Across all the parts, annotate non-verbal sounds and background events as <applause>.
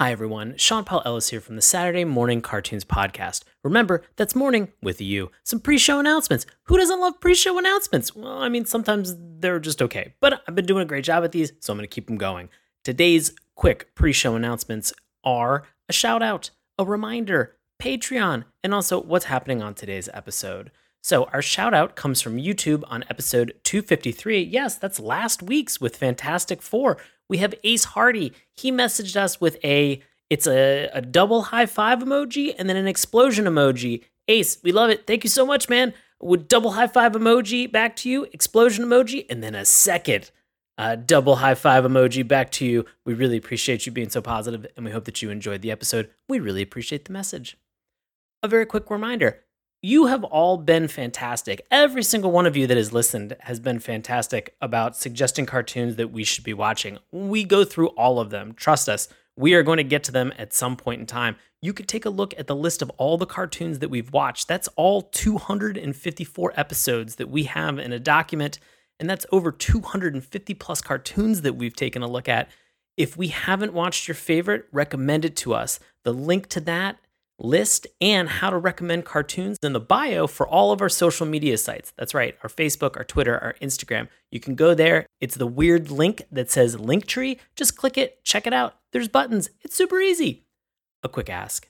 Hi, everyone. Sean Paul Ellis here from the Saturday Morning Cartoons Podcast. Remember, that's morning with you. Some pre show announcements. Who doesn't love pre show announcements? Well, I mean, sometimes they're just okay, but I've been doing a great job at these, so I'm going to keep them going. Today's quick pre show announcements are a shout out, a reminder, Patreon, and also what's happening on today's episode. So, our shout out comes from YouTube on episode 253. Yes, that's last week's with Fantastic Four. We have Ace Hardy. He messaged us with a it's a, a double high five emoji and then an explosion emoji. Ace, we love it. Thank you so much, man. With double high five emoji back to you, explosion emoji, and then a second uh, double high five emoji back to you. We really appreciate you being so positive, and we hope that you enjoyed the episode. We really appreciate the message. A very quick reminder you have all been fantastic. Every single one of you that has listened has been fantastic about suggesting cartoons that we should be watching. We go through all of them. Trust us, we are going to get to them at some point in time. You could take a look at the list of all the cartoons that we've watched. That's all 254 episodes that we have in a document, and that's over 250 plus cartoons that we've taken a look at. If we haven't watched your favorite, recommend it to us. The link to that list and how to recommend cartoons in the bio for all of our social media sites. That's right, our Facebook, our Twitter, our Instagram. You can go there. It's the weird link that says Linktree. Just click it, check it out. There's buttons. It's super easy. A quick ask.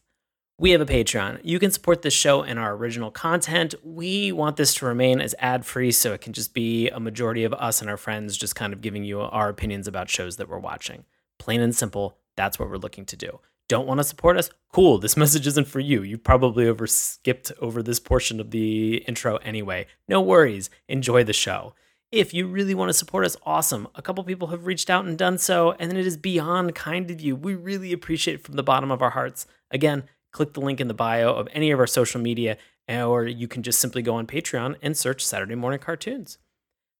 We have a Patreon. You can support this show and our original content. We want this to remain as ad free so it can just be a majority of us and our friends just kind of giving you our opinions about shows that we're watching. Plain and simple, that's what we're looking to do don't want to support us, cool. This <laughs> message isn't for you. You probably over skipped over this portion of the intro anyway. No worries. Enjoy the show. If you really want to support us, awesome. A couple people have reached out and done so, and it is beyond kind of you. We really appreciate it from the bottom of our hearts. Again, click the link in the bio of any of our social media, or you can just simply go on Patreon and search Saturday Morning Cartoons.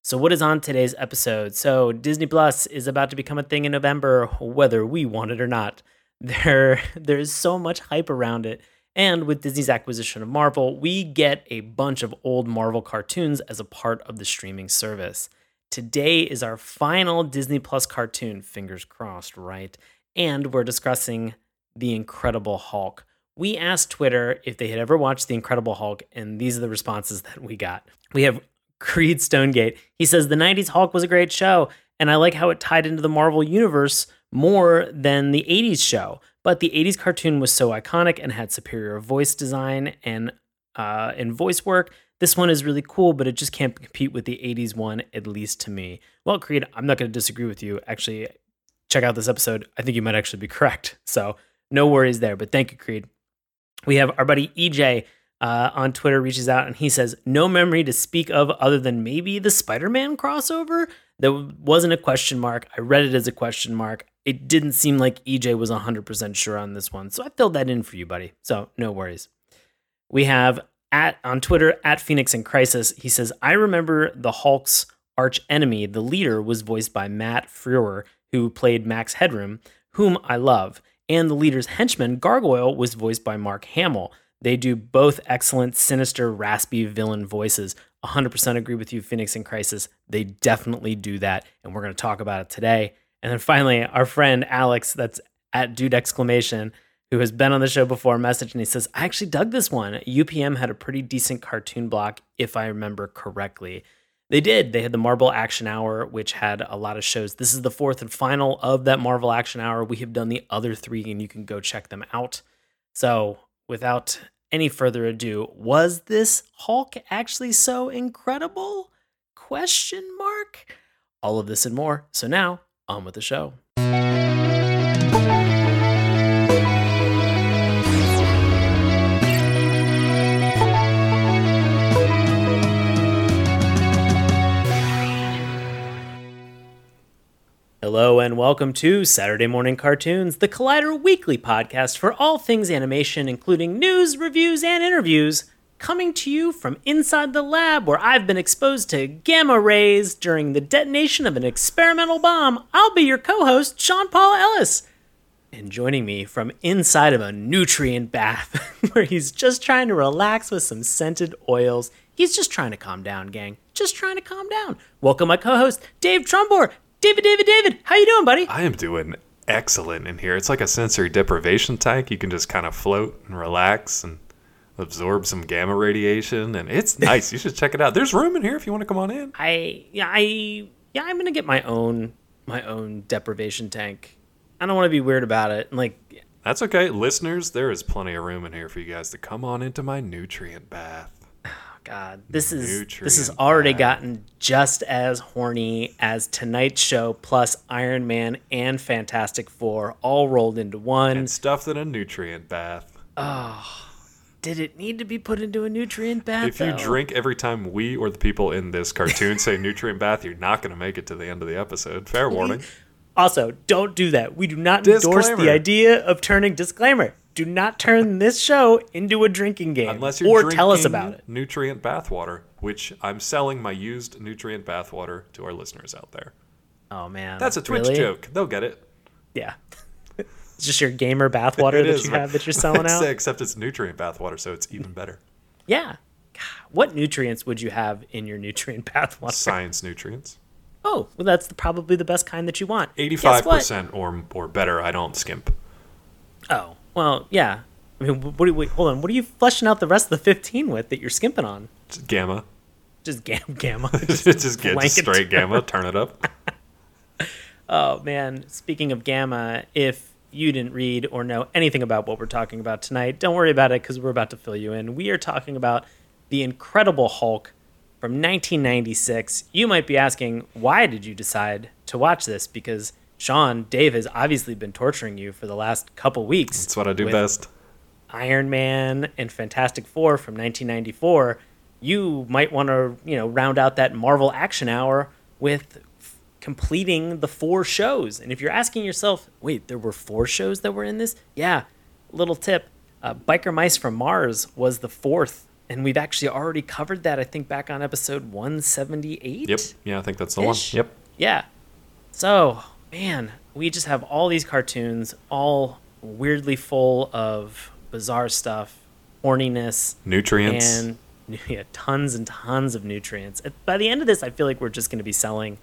So, what is on today's episode? So, Disney Plus is about to become a thing in November, whether we want it or not. There, <laughs> there's so much hype around it. And with Disney's acquisition of Marvel, we get a bunch of old Marvel cartoons as a part of the streaming service. Today is our final Disney Plus cartoon, fingers crossed, right? And we're discussing The Incredible Hulk. We asked Twitter if they had ever watched The Incredible Hulk, and these are the responses that we got. We have Creed Stonegate. He says the 90s Hulk was a great show, and I like how it tied into the Marvel universe more than the 80s show. But the 80s cartoon was so iconic and had superior voice design and uh, and voice work. This one is really cool, but it just can't compete with the 80s one, at least to me. Well, Creed, I'm not going to disagree with you. Actually, check out this episode. I think you might actually be <laughs> correct. So, no worries there. But thank you, Creed. We have our buddy EJ uh, on Twitter reaches out and he says, No memory to speak of other than maybe the Spider Man crossover. That wasn't a question mark. I read it as a question mark. It didn't seem like EJ was 100% sure on this one. So I filled that in for you, buddy. So no worries. We have at on Twitter at Phoenix in Crisis. He says, I remember the Hulk's arch enemy, the leader, was voiced by Matt Frewer, who played Max Headroom, whom I love. And the leader's henchman, Gargoyle, was voiced by Mark Hamill. They do both excellent, sinister, raspy villain voices. 100% agree with you, Phoenix in Crisis. They definitely do that, and we're going to talk about it today. And then finally, our friend Alex, that's at Dude Exclamation, who has been on the show before, messaged and he says, I actually dug this one. UPN had a pretty decent cartoon block, if I remember correctly. They did. They had the Marvel Action Hour, which had a lot of shows. This is the fourth and final of that Marvel Action Hour. We have done the other three, and you can go check them out. So without any further ado, was this Hulk actually so incredible? Question mark. All of this and more. So now, on with the show. Hello and welcome to Saturday Morning Cartoons, the Collider weekly podcast for all things animation, including news, reviews, and interviews, coming to you from inside the lab where I've been exposed to gamma rays during the detonation of an experimental bomb. I'll be your co host, Sean Paul Ellis. And joining me from inside of a nutrient bath <laughs> where he's just trying to relax with some scented oils. He's just trying to calm down, gang. Just trying to calm down. Welcome, my co host, Dave Trumbore. David, David, David, how you doing, buddy? I am doing excellent in here. It's like a sensory deprivation tank. You can just kind of float and relax and absorb some gamma radiation, and it's nice. you should check it out. There's room in here if you want to come on in. I yeah I yeah I'm gonna get my own my own deprivation tank. I don't want to be weird about it. Like That's okay, listeners. There is plenty of room in here for you guys to come on into my nutrient bath. Oh, God, this is this Nutrient has already bath. gotten just as horny as tonight's show plus Iron Man and Fantastic Four all rolled into one. And stuffed in a nutrient bath. Ah. Did it need to be put into a nutrient bath? If you though? drink every time we or the people in this cartoon say nutrient bath, you're not going to make it to the end of the episode. Fair <laughs> warning. Also, don't do that. We do not endorse the idea of turning disclaimer. Do not turn this show into a drinking game Unless you're or drinking tell us about it. nutrient bathwater, which I'm selling my used nutrient bathwater to our listeners out there. Oh man, That's a Twitch really? joke. They'll get it. Yeah, <laughs> it's just your gamer bathwater that is, you have that you're <laughs> selling out. Except it's nutrient bathwater, so it's even better. Yeah. God, what nutrients would you have in your nutrient <laughs> bathwater? Science nutrients. Oh, well, that's the, probably the best kind that you want. 85% or or better. I don't skimp. Oh, well, yeah. I mean, what do you, wait, hold on. What are you fleshing out the rest of the 15 with that you're skimping on? Just gamma. Just gam- <laughs> gamma. just just get just straight gamma. Turn it up. Oh man, speaking of gamma, if you didn't read or know anything about what we're talking about tonight, don't worry about it because we're about to fill you in. We are talking about the Incredible Hulk from 1996. You might be asking, why did you decide to watch this? Because Sean, Dave has obviously been torturing you for the last couple weeks. That's what I do best. Iron Man and Fantastic Four from 1994, you might want to, you know, round out that Marvel Action Hour with completing the four shows. And if you're asking yourself, wait, there were four shows that were in this? Yeah. Little tip: uh, Biker Mice from Mars was the fourth, and we've actually already covered that. I think back on episode 178. Yep. Yeah, I think that's the one. Yep. Yeah. So, man, we just have all these cartoons, all weirdly full of bizarre stuff, horniness, Nutrients. and <laughs> yeah, tons and tons of nutrients. By the end of this, I feel like we're just going to be selling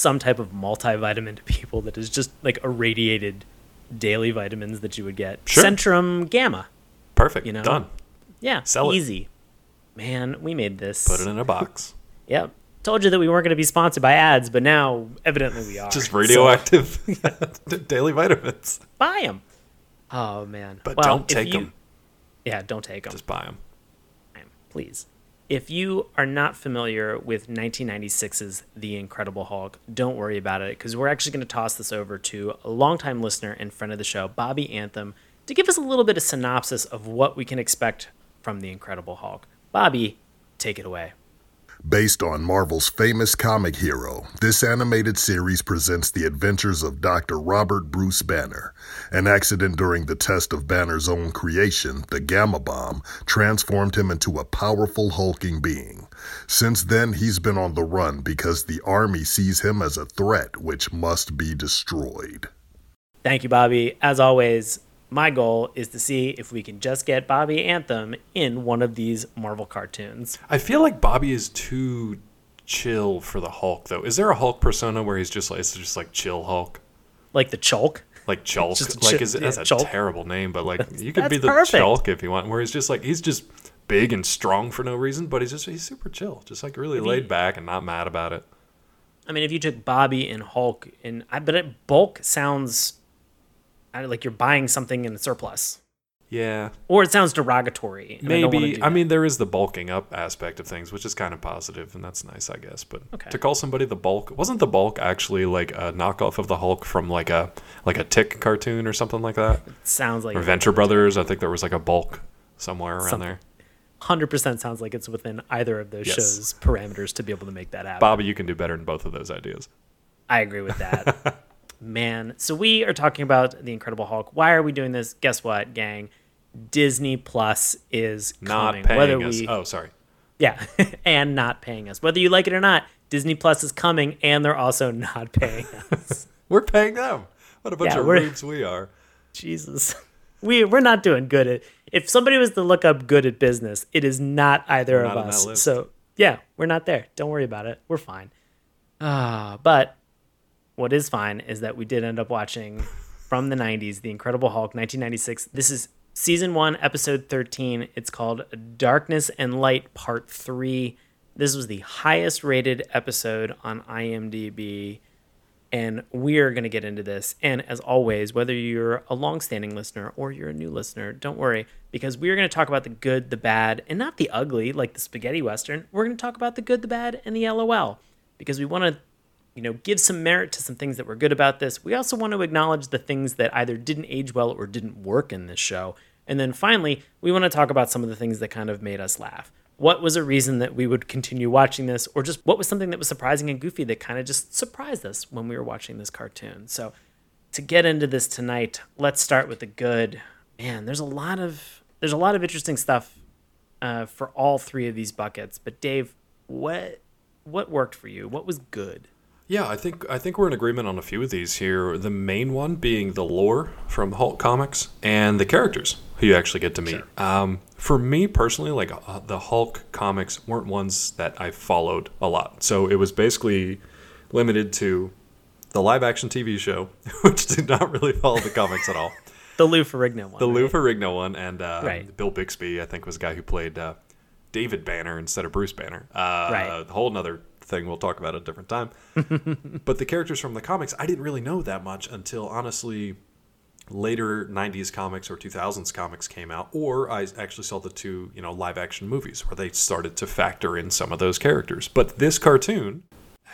some type of multivitamin to people that is just like irradiated daily vitamins that you would get. Sure. Centrum Gamma. Perfect. you know, Done. Yeah, Sell it. easy. Man, we made this. Put it in a box. <laughs> Yep. Told you that we weren't going to be sponsored by ads, but now evidently we are. Just So- radioactive <laughs> <laughs> daily vitamins. buy them. Oh man! But Well, don't take you- them. Yeah, don't take them, Just buy them. please. If you are not familiar with 1996's The Incredible Hulk, don't worry about it because we're actually going to toss this over to a longtime listener and friend of the show, Bobby Anthem, to give us a little bit of synopsis of what we can expect from The Incredible Hulk. Bobby, take it away. Based on Marvel's famous comic hero, this animated series presents the adventures of Dr. Robert Bruce Banner. An accident during the test of Banner's own creation, the Gamma Bomb, transformed him into a powerful hulking being. Since then, he's been on the run because the Army sees him as a threat which must be destroyed. Thank you, Bobby. As always, my goal is to see if we can just get Bobby Anthem in one of these Marvel cartoons. I feel like Bobby is too chill for the Hulk, though. Is there a Hulk persona where he's just like it's just like chill Hulk, Like the Chulk. like <laughs> Chulk? Just like is it, yeah, that's a Chulk. terrible name, but like you could be the perfect. Chulk if you want, where he's just like he's just big and strong for no reason, but he's just he's super chill, just like really laid back and not mad about it. I mean, if you took Bobby and Hulk, and I but it, bulk sounds like you're buying something in surplus, Yeah, or it sounds derogatory. and I maybe. I, mean, there is the bulking up aspect of things, which is kind of positive, and that's nice, I guess. But Okay. to call somebody the bulk wasn't the bulk actually like a knockoff of the Hulk from like a like a Tick cartoon or something like that, it sounds like or Venture Brothers. I think there was like a bulk somewhere around Some- there. hundred percent sounds like it's within either of those Yes. shows' parameters to be able to make that happen. Bobby, you can do better than both of those ideas. I agree with that. <laughs> Man, so we are talking about the Incredible Hulk. Why are we doing this? Guess what, gang? Disney Plus is Not coming. paying Whether us. we, Oh, sorry. yeah, <laughs> and not paying us. Whether you like it or not, Disney Plus is coming, and they're also <laughs> not paying us. <laughs> We're paying them. What a bunch Yeah, of rubes we are. Jesus, we we're not doing good at. If somebody was to look up good at business, it is not either We're of not us. So yeah, we're not there. Don't worry about it. We're fine. Ah, but what is fine is that we did end up watching <laughs> from the 90s, The Incredible Hulk, 1996. This is season one, episode 13. It's called Darkness and Light, part three. This was the highest rated episode on IMDb. And we're going to get into this. And as always, whether you're a longstanding listener or you're a new listener, don't worry, because we're going to talk about the good, the bad, and not the ugly, like the spaghetti western. We're going to talk about the good, the bad, and the LOL, because we want to you know, give some merit to some things that were good about this. We also want to acknowledge the things that either didn't age well or didn't work in this show. And then finally, we want to talk about some of the things that kind of made us laugh. What was a reason that we would continue watching this, or just what was something that was surprising and goofy that kind of just surprised us when we were watching this cartoon? So, to get into this tonight, let's start with the good. Man, there's a lot of there's a lot of interesting stuff uh, for all three of these buckets. But Dave, what what worked for you? What was good? Yeah, I think I think we're in agreement on a few of these here. The main one being the lore from Hulk comics and the characters who you actually get to meet. Sure. Um, for me personally, like uh, the Hulk comics weren't ones that I followed a lot, so it was basically limited to the live action TV show, <laughs> which did not really follow the comics at all. <laughs> The Lou Ferrigno one. The right? Lou Ferrigno one, and uh, right. Bill Bixby, I think, was the guy who played uh, David Banner instead of Bruce Banner. Uh, right. A whole other thing we'll talk about at a different time. <laughs> but the characters from the comics, I didn't really know that much until honestly later 90s comics or 2000s comics came out or I actually saw the two, you know, live action movies where they started to factor in some of those characters. But this cartoon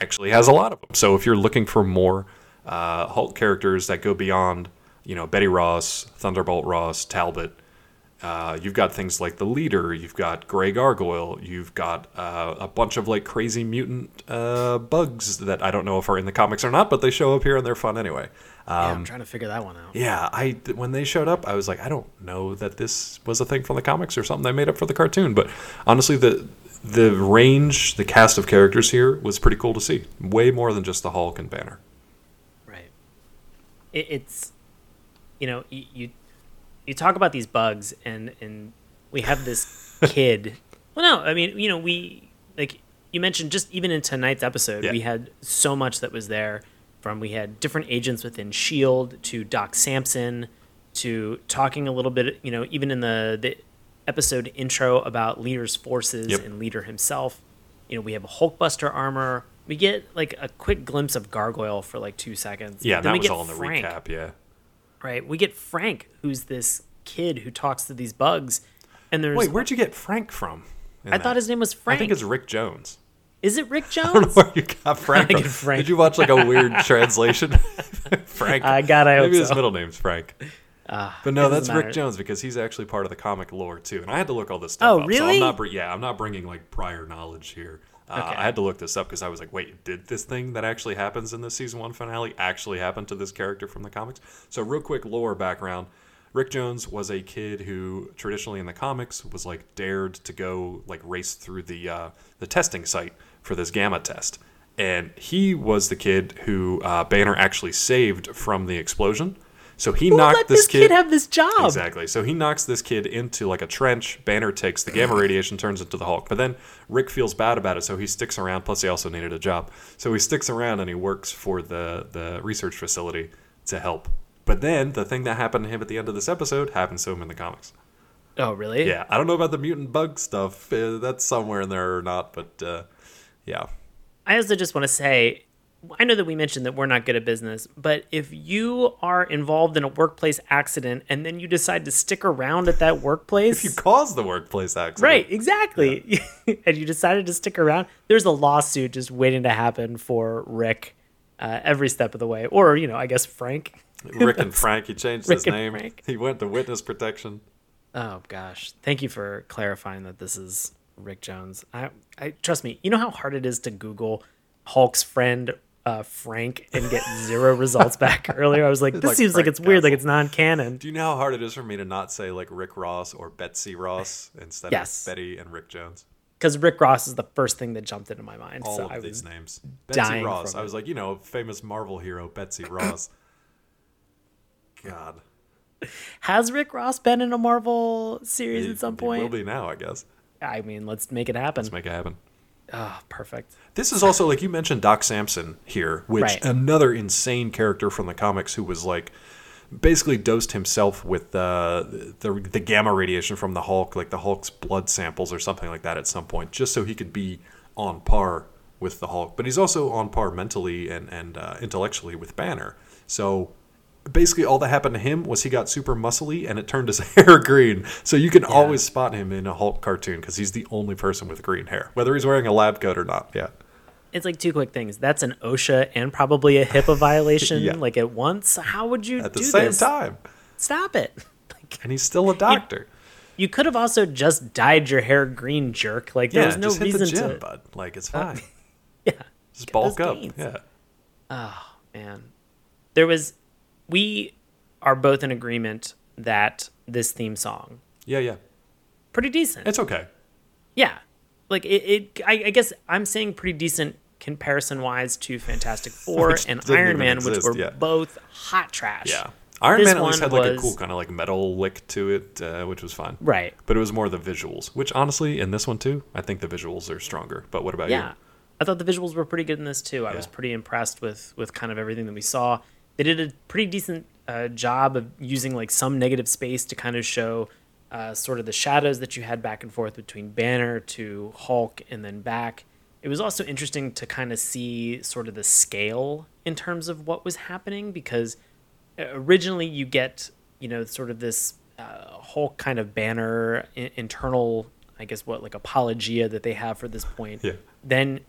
actually has a lot of them. So if you're looking for more uh, Hulk characters that go beyond, you know, Betty Ross, Thunderbolt Ross, Talbot, uh, you've got things like the leader. You've got Gray Gargoyle. You've got uh, a bunch of like crazy mutant uh, bugs that I don't know if are in the comics or not, but they show up here and they're fun anyway. Um, yeah, I'm um, trying to figure that one out. Yeah, I when they showed up, I was like, I don't know that this was a thing from the comics or something they made up for the cartoon. But honestly, the the range, the cast of characters here was pretty cool to see. Way more than just the Hulk and Banner. Right. It, it's you know you, you talk about these bugs and and we have this <laughs> kid. Well, no, I mean you know we like you mentioned just even in tonight's episode yeah. we had so much that was there from we had different agents within Shield to Doc Samson to talking a little bit you know even in the the episode intro about Leader's forces yep. and Leader himself. You know we have a Hulkbuster armor. We get like a quick glimpse of Gargoyle for like two seconds. Yeah, then that was all in the Frank. recap. Yeah right? We get Frank, who's this kid who talks to these bugs. And there's wait, where'd you get Frank from? I that? thought his name was Frank. I think it's Rick Jones. Is it Rick Jones? <laughs> I don't know where you got <laughs> Frank, from. Frank. Did you watch like a weird <laughs> translation? Frank. I got. I maybe his so. middle name's Frank. Uh, but no, that's matter. Rick Jones because he's actually part of the comic lore too. And I had to look all this stuff oh, up. really? So I'm not. Yeah, I'm not bringing like prior knowledge here. Uh, okay. I had to look this up because I was like, wait, did this thing that actually happens in the season one finale actually happen to this character from the comics? So, real quick lore background Rick Jones was a kid who traditionally in the comics was like dared to go like race through the uh, the testing site for this gamma test, and he was the kid who uh, Banner actually saved from the explosion. So he Who knocked this, this kid, kid, have this job. Exactly. So he knocks this kid into like a trench. Banner takes the gamma <sighs> radiation, turns into the Hulk. But then Rick feels bad about it, so he sticks around. Plus, he also needed a job, so he sticks around and he works for the the research facility to help. But then the thing that happened to him at the end of this episode happens to him in the comics. Oh, really? Yeah. I don't know about the mutant bug stuff. Uh, that's somewhere in there or not, but uh, yeah. I also just want to say I know that we mentioned that we're not good at business, but if you are involved in a workplace accident and then you decide to stick around at that workplace, if you cause the workplace accident, right? Exactly, yeah. <laughs> and you decided to stick around, there's a lawsuit just waiting to happen for Rick uh, every step of the way, or you know, I guess Frank. Rick and <laughs> Frank. He changed Rick his name. Frank. He went to witness protection. Oh gosh, thank you for clarifying that this is Rick Jones. I, I trust me. You know how hard it is to Google Hulk's friend uh, Frank and get zero <laughs> results back earlier. I was like, this like seems Frank like it's Castle. weird, like it's non-canon. Do you know how hard it is for me to not say like Rick Ross or Betsy Ross <laughs> instead yes. of Betty and Rick Jones? Because Rick Ross is the first thing that jumped into my mind. All so of I these names. Betsy Ross. I was like, you know, famous Marvel hero Betsy <coughs> Ross. God. Has Rick Ross been in a Marvel series he, at some point? He will be now, I guess. I mean, let's make it happen. Let's make it happen. Ah, oh, perfect. This is also like you mentioned Doc Samson here, which right. another insane character from the comics who was like basically dosed himself with uh, the the gamma radiation from the Hulk, like the Hulk's blood samples or something like that, at some point, just so he could be on par with the Hulk. But he's also on par mentally and and uh, intellectually with Banner. So basically all that happened to him was he got super muscly and it turned his <laughs> hair green. So you can yeah. always spot him in a Hulk cartoon because he's the only person with green hair, whether he's wearing a lab coat or not. Yeah. It's like two quick things. That's an OSHA and probably a HIPAA <laughs> violation, yeah. like at once. How would you at the same this? time? Stop it! <laughs> Like, and he's still a doctor. You, you, could have also just dyed your hair green, jerk. Like there yeah, was no reason gym, to. Bud. Like it's fine. Uh, yeah, just bulk up. Gains. Yeah. Oh man, there was. We are both in agreement that this theme song. Yeah, yeah. Pretty decent. It's okay. Yeah, like it. it I, I guess I'm saying pretty decent comparison wise to Fantastic <laughs> Four and Iron Man, exist, which were yeah. both hot trash. Yeah. Iron this Man at least had like was... a cool kind of like metal lick to it, uh, which was fun. Right. But it was more the visuals, which honestly, in this one too, I think the visuals are stronger. But what about yeah. you? Yeah. I thought the visuals were pretty good in this too. I yeah. was pretty impressed with with kind of everything that we saw. They did a pretty decent uh, job of using like some negative space to kind of show uh, sort of the shadows that you had back and forth between Banner to Hulk and then back it was also interesting to kind of see sort of the scale in terms of what was happening because uh, originally you get you know sort of this uh, whole kind of banner I- internal i guess what like apologia that they have for this point yeah. then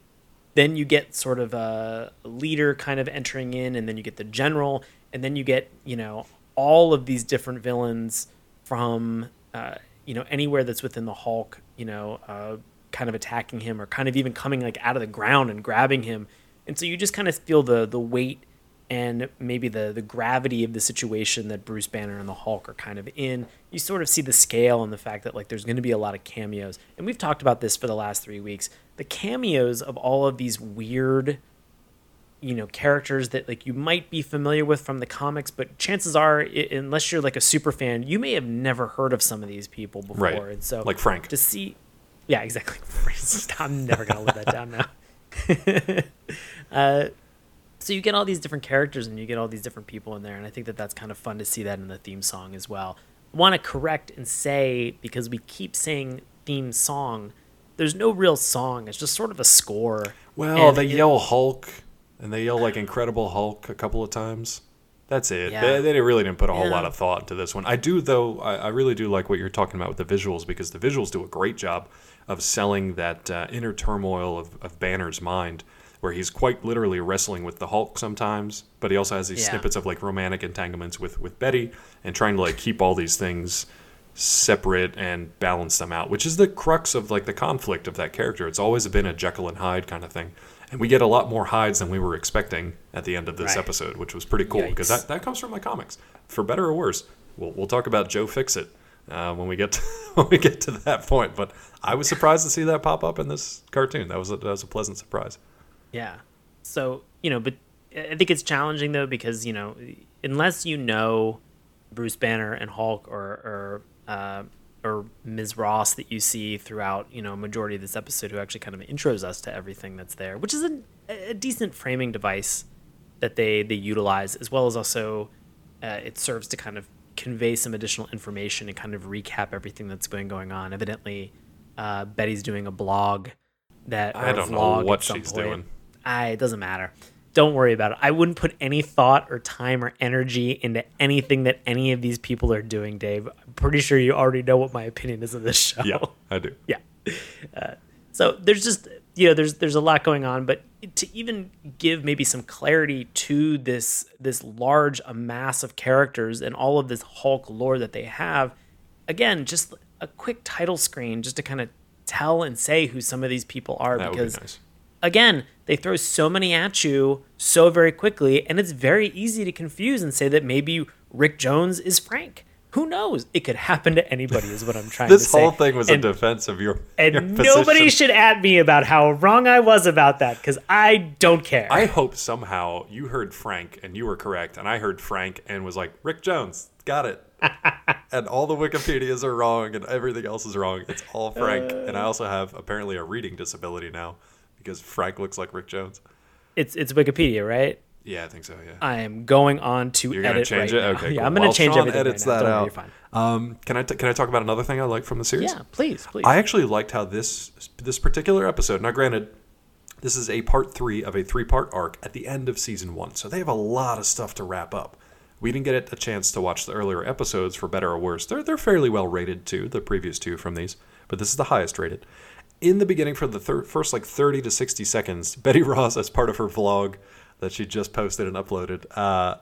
then you get sort of a leader kind of entering in and then you get the general and then you get you know all of these different villains from uh, you know anywhere that's within the hulk you know uh, kind of attacking him or kind of even coming like out of the ground and grabbing him. And so you just kind of feel the the weight and maybe the the gravity of the situation that Bruce Banner and the Hulk are kind of in. You sort of see the scale and the fact that like there's going to be a lot of cameos. And we've talked about this for the last 3 weeks. The cameos of all of these weird you know characters that like you might be familiar with from the comics but chances are it, unless you're like a super fan you may have never heard of some of these people before right. and so like frank to see yeah, exactly. <laughs> I'm never gonna live that down now. <laughs> uh, so you get all these different characters and you get all these different people in there, and I think that that's kind of fun to see that in the theme song as well. I want to correct and say because we keep saying theme song, there's no real song. It's just sort of a score. Well, and they it, yell Hulk and they yell like Incredible Hulk a couple of times. That's it. Yeah. They, they, really didn't put a whole yeah. lot of thought into this one. I do, though. I, I, really do like what you're talking about with the visuals because the visuals do a great job of selling that uh, inner turmoil of, of Banner's mind, where he's quite literally wrestling with the Hulk sometimes, but he also has these yeah. snippets of like romantic entanglements with with Betty and trying to like keep all these things separate and balance them out, which is the crux of like the conflict of that character. It's always been a Jekyll and Hyde kind of thing. And we get a lot more hides than we were expecting at the end of this right. episode, which was pretty cool because that, that comes from my comics. For better or worse, we'll, we'll talk about Joe Fixit uh, when we get to, <laughs> when we get to that point. But I was surprised to see that pop up in this cartoon. That was a, that was a pleasant surprise. Yeah. So you know, but I think it's challenging though because you know, unless you know Bruce Banner and Hulk or or uh, or Ms. Ross that you see throughout you know majority of this episode, who actually kind of intros us to everything that's there, which is a, a decent framing device that they they utilize, as well as also uh, it serves to kind of convey some additional information and kind of recap everything that's going going on. Evidently, uh, Betty's doing a blog that I don't know what she's point. doing. I it doesn't matter. Don't worry about it. I wouldn't put any thought or time or energy into anything that any of these people are doing, Dave. I'm pretty sure you already know what my opinion is of this show. Yeah, I do. <laughs> Yeah. Uh, so there's just you know there's there's a lot going on, but to even give maybe some clarity to this this large amass of characters and all of this Hulk lore that they have, again, just a quick title screen just to kind of tell and say who some of these people are that because be nice. again, they throw so many at you so very quickly and it's very easy to confuse and say that maybe Rick Jones is Frank who knows? It could happen to anybody, is what I'm trying to say. This whole thing was and, a defense of your. And your nobody should at me about how wrong I was about that because I don't care. I hope somehow you heard Frank and you were correct, and I heard Frank and was like, Rick Jones, got it. <laughs> and all the Wikipedias are wrong and everything else is wrong. It's all Frank. Uh, and I also have apparently a reading disability now because Frank looks like Rick Jones. It's it's Wikipedia, right? Yeah, I think so. Yeah. I am going on to You're edit gonna change right it. now. Okay. Yeah, cool. I'm going to While change Sean everything. edits right now. that Don't out. you're fine. Um, can I t- can I talk about another thing I like from the series? Yeah, please, please. I actually liked how this this particular episode. Now, granted, this is a part three of a three part arc at the end of season one, so they have a lot of stuff to wrap up. We didn't get a chance to watch the earlier episodes for better or worse. They're they're fairly well rated too, the previous two from these, but this is the highest rated. In the beginning, for the thir- first like thirty to sixty seconds, <laughs> Betty Ross, as part of her vlog that she just posted and uploaded, uh,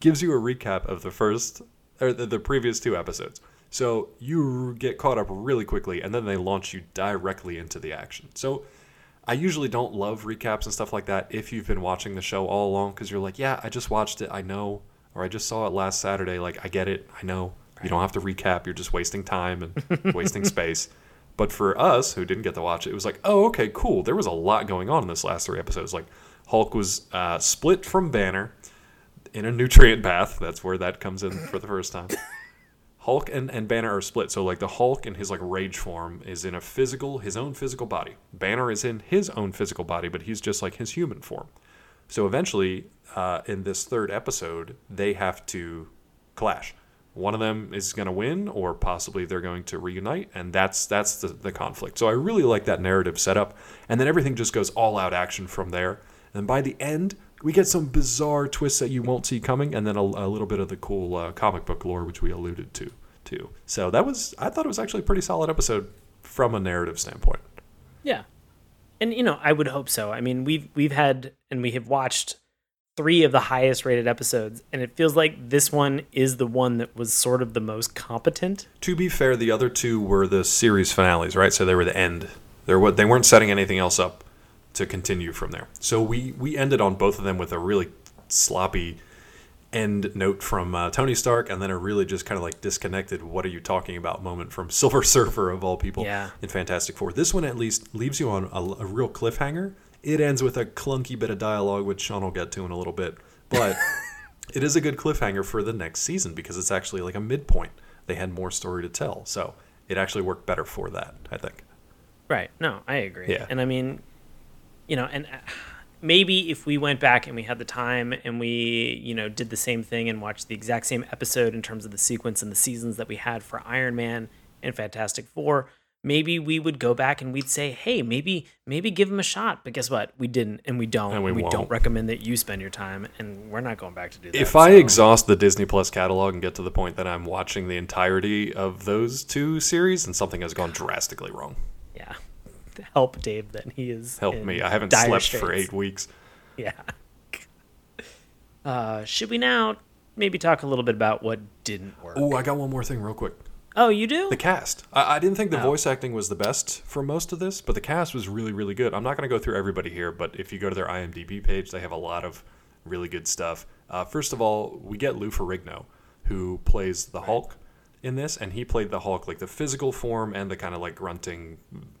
gives you a recap of the first or the, the previous two episodes. So you get caught up really quickly, and then they launch you directly into the action. So I usually don't love recaps and stuff like that if you've been watching the show all along because you're like, yeah, I just watched it, I know, or I just saw it last Saturday. Like, I get it, I know. You don't have to recap, you're just wasting time and <laughs> wasting space. But for us who didn't get to watch it, it was like, oh, okay, cool. There was a lot going on in this last three episodes. Like, Hulk was uh, split from Banner in a nutrient bath. That's where that comes in for the first time. <laughs> Hulk and, and Banner are split. So like the Hulk in his like rage form is in a physical, his own physical body. Banner is in his own physical body, but he's just like his human form. So eventually, uh, in this third episode, they have to clash. One of them is going to win, or possibly they're going to reunite, and that's that's the, the conflict. So I really like that narrative setup, and then everything just goes all out action from there. And by the end, we get some bizarre twists that you won't see coming, and then a, a little bit of the cool uh, comic book lore, which we alluded to too. So that was, I thought it was actually a pretty solid episode from a narrative standpoint. Yeah, and you know, I would hope so. I mean, we've we've had and we have watched three of the highest rated episodes, and it feels like this one is the one that was sort of the most competent. To be fair, the other two were the series finales, right? So they were the end. They were they weren't setting anything else up to continue from there. So we we ended on both of them with a really sloppy end note from uh, Tony Stark, and then a really just kind of like disconnected "What are you talking about?" moment from Silver <laughs> Surfer of all people Yeah. in Fantastic Four. This one at least leaves you on a, a real cliffhanger. It ends with a clunky bit of dialogue, which Sean will get to in a little bit, but <laughs> it is a good cliffhanger for the next season because it's actually like a midpoint. They had more story to tell, so it actually worked better for that. I think. Right. No, I agree. Yeah. And I mean, you know, and uh, maybe if we went back and we had the time and we, you know, did the same thing and watched the exact same episode in terms of the sequence and the seasons that we had for Iron Man and Fantastic Four, maybe we would go back and we'd say, "Hey, maybe maybe give him a shot." But guess what? We didn't and we don't. And we don't won't. recommend that you spend your time and we're not going back to do that. If I exhaust the Disney Plus catalog and get to the point that I'm watching the entirety of those two series, and something has gone drastically wrong. yeah. Help Dave then he is Help me. I haven't slept for eight weeks. Yeah. <laughs> Uh, should we now maybe talk a little bit about what didn't work? Oh, I got one more thing real quick. Oh, you do? The cast. I, I didn't think the Oh. voice acting was the best for most of this, but the cast was really, really good. I'm not going to go through everybody here, but if you go to their IMDb page, they have a lot of really good stuff. Uh, first of all, we get Lou Ferrigno, who plays the Hulk in this, and he played the Hulk, like the physical form and the kind of like grunting,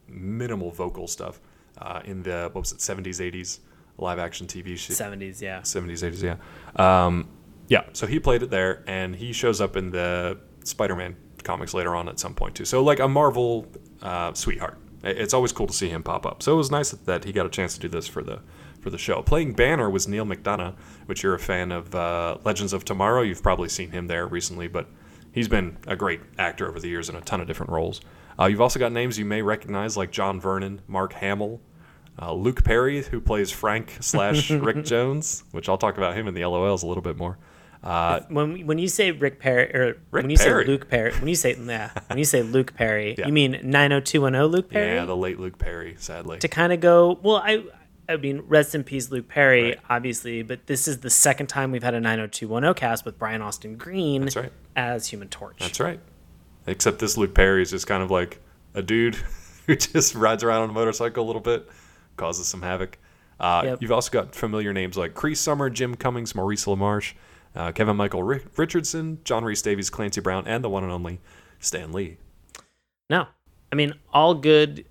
minimal vocal stuff uh, in the, what was it, 70s, 80s live action TV show. 70s, yeah. 70s, 80s, yeah. Um, yeah, so he played it there, and he shows up in the Spider-Man comics later on at some point too. So like a Marvel uh, sweetheart. It's always cool to see him pop up. So it was nice that he got a chance to do this for the for the show. Playing Banner was Neal McDonough, which you're a fan of uh, Legends of Tomorrow. You've probably seen him there recently, but he's been a great actor over the years in a ton of different roles. Uh, you've also got names you may recognize like John Vernon, Mark Hamill, uh, Luke Perry, who plays Frank slash <laughs> Rick Jones, which I'll talk about him in the LOLs a little bit more. Uh, When when you say Rick Perry or Rick when you Perry. say Luke Perry, when you say yeah, <laughs> when you say Luke Perry, Yeah. you mean 90210 Luke Perry? yeah, the late Luke Perry, sadly. to kind of go, well, I I mean, rest in peace Luke Perry, Right. obviously, but this is the second time we've had a 90210 cast with Brian Austin Green That's right. as Human Torch. That's right. Except this Luke Perry is just kind of like a dude <laughs> who just rides around on a motorcycle a little bit, causes some havoc. Uh, Yep. You've also got familiar names like Cree Summer, Jim Cummings, Maurice LaMarche, uh, Kevin Michael Ri- Richardson, John Rhys-Davies, Clancy Brown, and the one and only Stan Lee. No, I mean all good,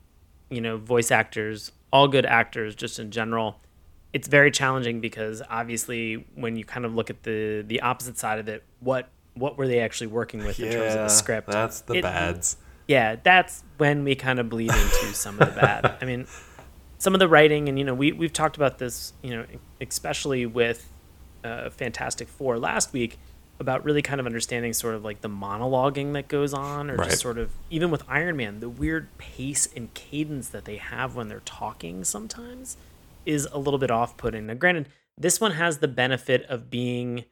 you know, voice actors, all good actors, just in general. It's very challenging because obviously, when you kind of look at the the opposite side of it, what what were they actually working with in terms of the script? That's the It- bads. yeah, that's when we kind of bleed into some of the bad. I mean, some of the writing, and you know, we we've talked about this, you know, especially with uh, Fantastic Four last week about really kind of understanding sort of like the monologuing that goes on, or right. just sort of even with Iron Man, the weird pace and cadence that they have when they're talking sometimes is a little bit off putting. Now, granted, this one has the benefit of being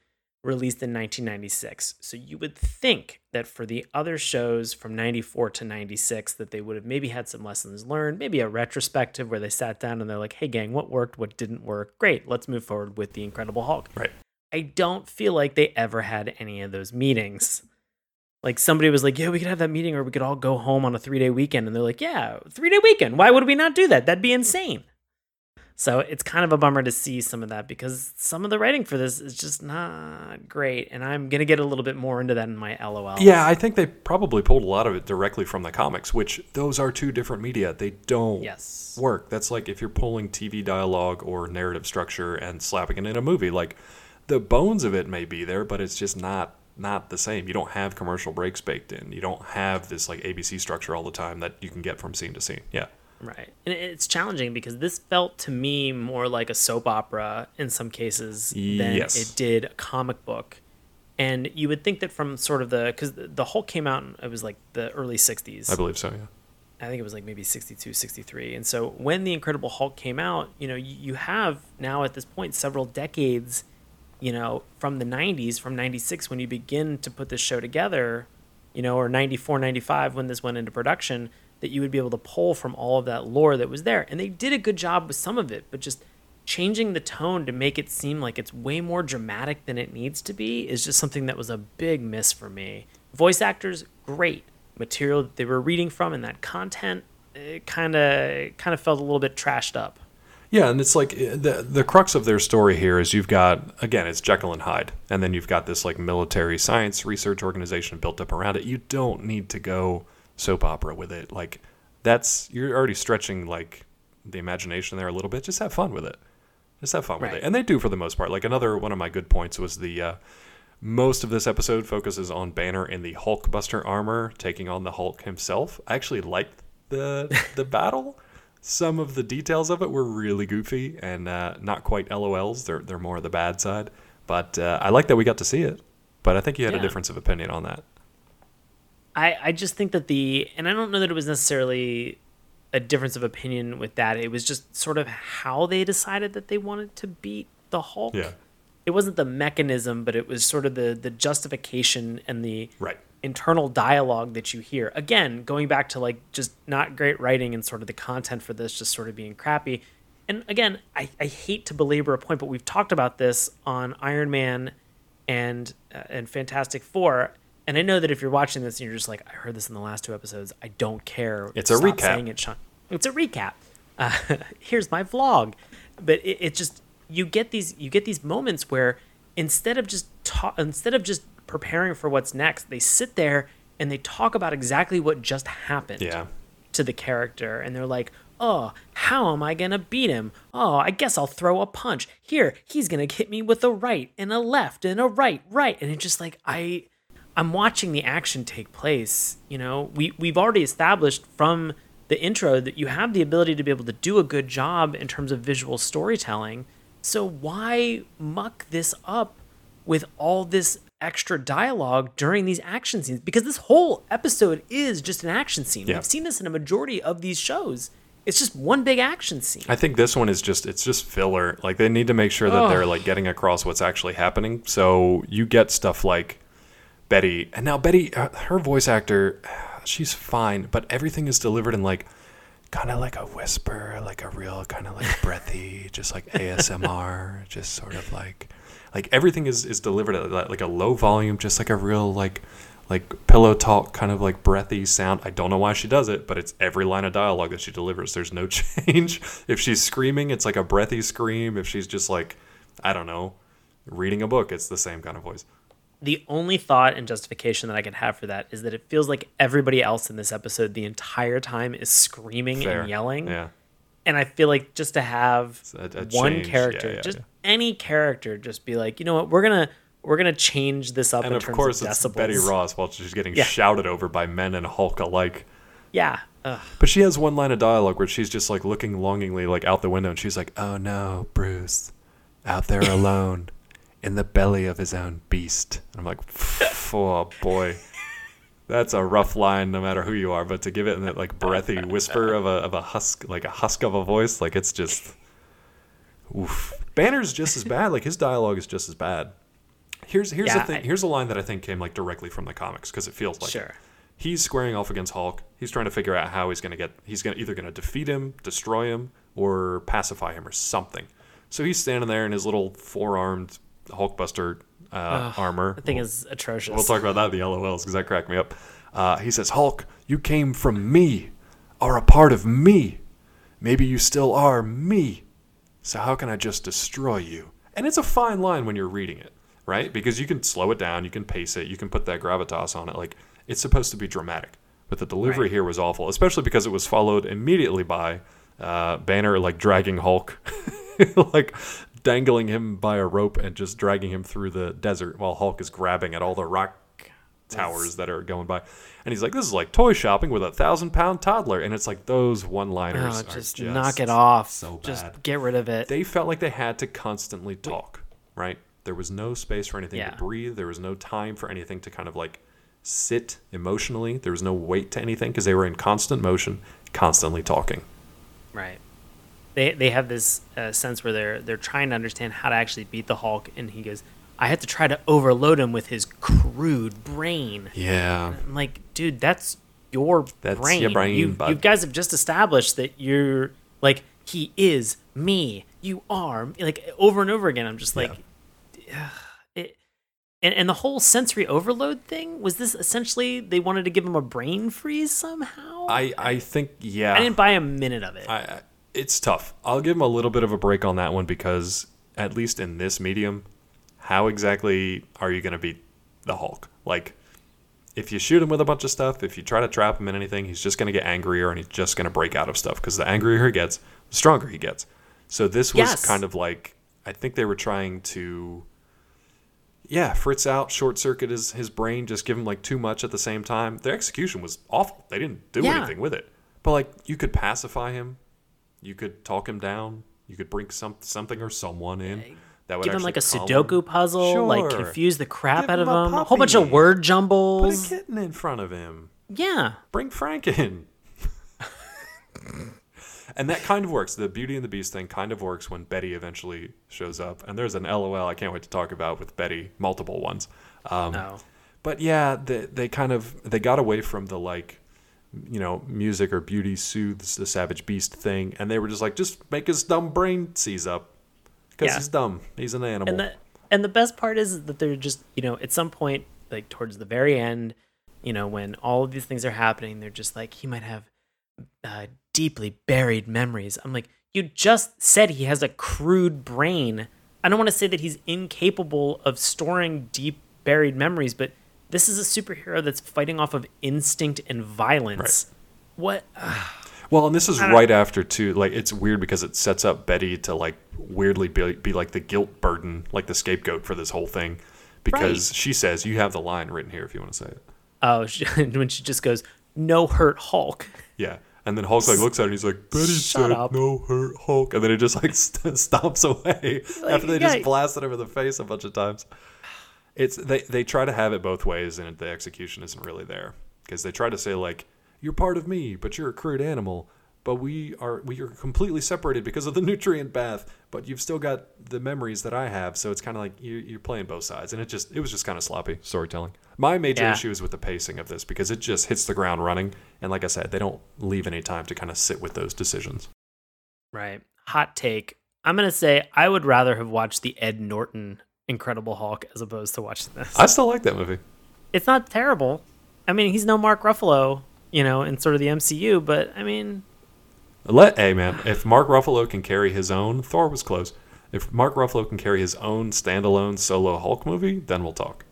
released in 1996. So you would think that for the other shows from 94 to 96 that they would have maybe had some lessons learned, maybe a retrospective where they sat down and they're like, "Hey gang, what worked, what didn't work? Great, let's move forward with the Incredible Hulk." Right. I don't feel like they ever had any of those meetings. Like somebody was like, "Yeah, we could have that meeting or we could all go home on a 3-day weekend." And they're like, "Yeah, 3-day weekend. Why would we not do that? That'd be insane." So it's kind of a bummer to see some of that because some of the writing for this is just not great. And I'm going to get a little bit more into that in my LOL. Yeah, I think they probably pulled a lot of it directly from the comics, which those are two different media. They don't yes. work. That's like if you're pulling TV dialogue or narrative structure and slapping it in a movie. Like the bones of it may be there, but it's just not not the same. You don't have commercial breaks baked in. You don't have this like ABC structure all the time that you can get from scene to scene. Yeah. Right. And it's challenging because this felt to me more like a soap opera in some cases than yes. it did a comic book. And you would think that from sort of the because the Hulk came out, it was like the early 60s. I believe so, yeah. I think it was like maybe 62, 63. And so when the Incredible Hulk came out, you know, you have now at this point several decades, you know, from the 90s, from 96 when you begin to put this show together, you know, or 94, 95 when this went into production that you would be able to pull from all of that lore that was there. And they did a good job with some of it, but just changing the tone to make it seem like it's way more dramatic than it needs to be is just something that was a big miss for me. Voice actors, great. Material that they were reading from and that content kind of kind of felt a little bit trashed up. Yeah, and it's like eh, the the crux of their story here is you've got again it's Jekyll and Hyde, and then you've got this like military science research organization built up around it. You don't need to go soap opera with it. Like that's you're already stretching like the imagination there a little bit. Just have fun with it. Just have fun right. with it. And they do for the most part. Like another one of my good points was the uh, most of this episode focuses on Banner in the Hulkbuster armor taking on the Hulk himself. I actually liked the <laughs> the battle. Some of the details of it were really goofy and uh, not quite LOLs. They're they're more the bad side. But uh, I like that we got to see it. But I think you had yeah. a difference of opinion on that. I, I just think that the and I don't know that it was necessarily a difference of opinion with that. It was just sort of how they decided that they wanted to beat the Hulk. Yeah. It wasn't the mechanism, but it was sort of the the justification and the right. internal dialogue that you hear. Again, going back to like just not great writing and sort of the content for this just sort of being crappy. And again, I, I hate to belabor a point, but we've talked about this on Iron Man and uh, and Fantastic Four and I know that if you're watching this and you're just like, I heard this in the last two episodes, I don't care. It's Stop a recap. Saying it, Sean. It's a recap. Uh, <laughs> here's my vlog, but it, it just you get these you get these moments where instead of just ta- instead of just preparing for what's next, they sit there and they talk about exactly what just happened yeah. to the character, and they're like, Oh, how am I going to beat him? Oh, I guess I'll throw a punch. Here, he's going to hit me with a right and a left and a right, right. And it's just like, I, I'm watching the action take place. You know, we we've already established from the intro that you have the ability to be able to do a good job in terms of visual storytelling. So why muck this up with all this extra dialogue during these action scenes? Because this whole episode is just an action scene. Yeah. We've seen this in a majority of these shows. It's just one big action scene. I think this one is just it's just filler. Like they need to make sure that oh. they're like getting across what's actually happening. So you get stuff like Betty. And now Betty, uh, her voice actor, she's fine, but everything is delivered in like kind of like a whisper, like a real kind of like <laughs> breathy, just like ASMR, just sort of like like everything is is delivered at like a low volume, just like a real like like pillow talk kind of like breathy sound. I don't know why she does it, but it's every line of dialogue that she delivers. There's no <laughs> change. if she's screaming, it's like a breathy scream. If she's just like I don't know, reading a book, it's the same kind of voice the only thought and justification that I can have for that is that it feels like everybody else in this episode the entire time is screaming Fair. and yelling. Yeah. And I feel like just to have a, a one change. character, yeah, yeah, just yeah. any character, just be like, you know what, we're gonna we're gonna change this up. And of course, of it's Betty Ross while she's getting shouted over by men and Hulk alike. Yeah. Ugh. But she has one line of dialogue where she's just like looking longingly like out the window, and she's like, "Oh no, Bruce, out there <laughs> alone." In the belly of his own beast. And I'm like, oh boy. That's a rough line, no matter who you are. But to give it in that like breathy whisper of a of a husk, like a husk of a voice, like it's just, oof. Banner's just as bad. Like his dialogue is just as bad. Here's here's yeah, the thing. Here's a line that I think came like directly from the comics because it feels like sure. It. He's squaring off against Hulk. He's trying to figure out how he's to get. He's to either going to defeat him, destroy him, or pacify him, or something. So he's standing there in his little four armed Hulkbuster uh, armor. The thing we'll, is atrocious. We'll talk about that in the LOLs because that cracked me up. Uh, he says, Hulk, you came from me, are a part of me. Maybe you still are me. So how can I just destroy you? And it's a fine line when you're reading it, right? Because you can slow it down, you can pace it, you can put that gravitas on it. Like it's supposed to be dramatic, but the delivery right. here was awful, especially because it was followed immediately by uh, Banner like dragging Hulk, <laughs> like dangling him by a rope and just dragging him through the desert while Hulk is grabbing at all the rock towers that are going by. And he's like, "This is like toy shopping with a thousand pound toddler." And it's like those one liners. Oh, just, just, knock it off. So bad. Just get rid of it. They felt like they had to constantly talk. Right? There was no space for anything yeah. to breathe. There was no time for anything to kind of like sit emotionally. There was no weight to anything because they were in constant motion, constantly talking. Right they they have this uh, sense where they're they're trying to understand how to actually beat the Hulk, and he goes, "I have to try to overload him with his crude brain." Yeah, I'm like, dude, that's your that's brain. Your brain you, you guys have just established that you're like he is me. You are like over and over again. I'm just like, yeah. it, and and the whole sensory overload thing was this essentially they wanted to give him a brain freeze somehow. I I think yeah. I didn't buy a minute of it. I it's tough. I'll give him a little bit of a break on that one because at least in this medium, how exactly are you going to beat the Hulk? Like if you shoot him with a bunch of stuff, if you try to trap him in anything, he's just going to get angrier and he's just going to break out of stuff because the angrier he gets, the stronger he gets. So this was yes. kind of like I think they were trying to yeah, fritz out, short circuit his, his brain, just give him like too much at the same time. Their execution was awful. They didn't do yeah. anything with it. But like you could pacify him, you could talk him down. You could bring some something or someone in. That would give him like a Sudoku him. puzzle, sure. like confuse the crap give out of him. A, a, whole bunch of word jumbles. Put a kitten in front of him. Yeah. Bring Frank in. <laughs> and that kind of works. The Beauty and the Beast thing kind of works when Betty eventually shows up. And there's an LOL I can't wait to talk about with Betty, multiple ones. Um, oh. But yeah, they, they kind of they got away from the like you know, music or beauty soothes the savage beast thing, and they were just like, just make his dumb brain seize up because yeah. he's dumb. He's an animal. And the and the best part is that they're just you know at some point like towards the very end, you know, when all of these things are happening, they're just like he might have uh, deeply buried memories. I'm like, you just said he has a crude brain. I don't want to say that he's incapable of storing deep buried memories, but this is a superhero that's fighting off of instinct and violence. Right. What? Uh, well, and this is right after too. Like it's weird because it sets up Betty to like weirdly be, be like the guilt burden, like the scapegoat for this whole thing, because right. she says you have the line written here if you want to say it. Oh, she, <laughs> when she just goes, "No hurt, Hulk." Yeah. And then Hulk like looks at her and he's like, Betty Shut said up. no hurt Hulk. And then it just like <laughs> st- stomps away like, after they yeah. just blasted him in the face a bunch of times it's they they try to have it both ways, and the execution isn't really there because they try to say like you're part of me, but you're a crude animal. But we are we are completely separated because of the <laughs> nutrient bath. But you've still got the memories that I have, so it's kind of like you, you're playing both sides, and it just it was just kind of sloppy storytelling. My major yeah. issue is with the pacing of this because it just hits the ground running, and like I said, they don't leave any time to kind of sit with those decisions. Right. Hot take. I'm gonna say I would rather have watched the Ed Norton Incredible Hulk as opposed to watching this. I still like that movie. It's not terrible. I mean, he's no Mark Ruffalo, you know, in sort of the MCU, but I mean, let hey man, if Mark Ruffalo can carry his own, Thor was close. If Mark Ruffalo can carry his own standalone solo Hulk movie, then we'll talk.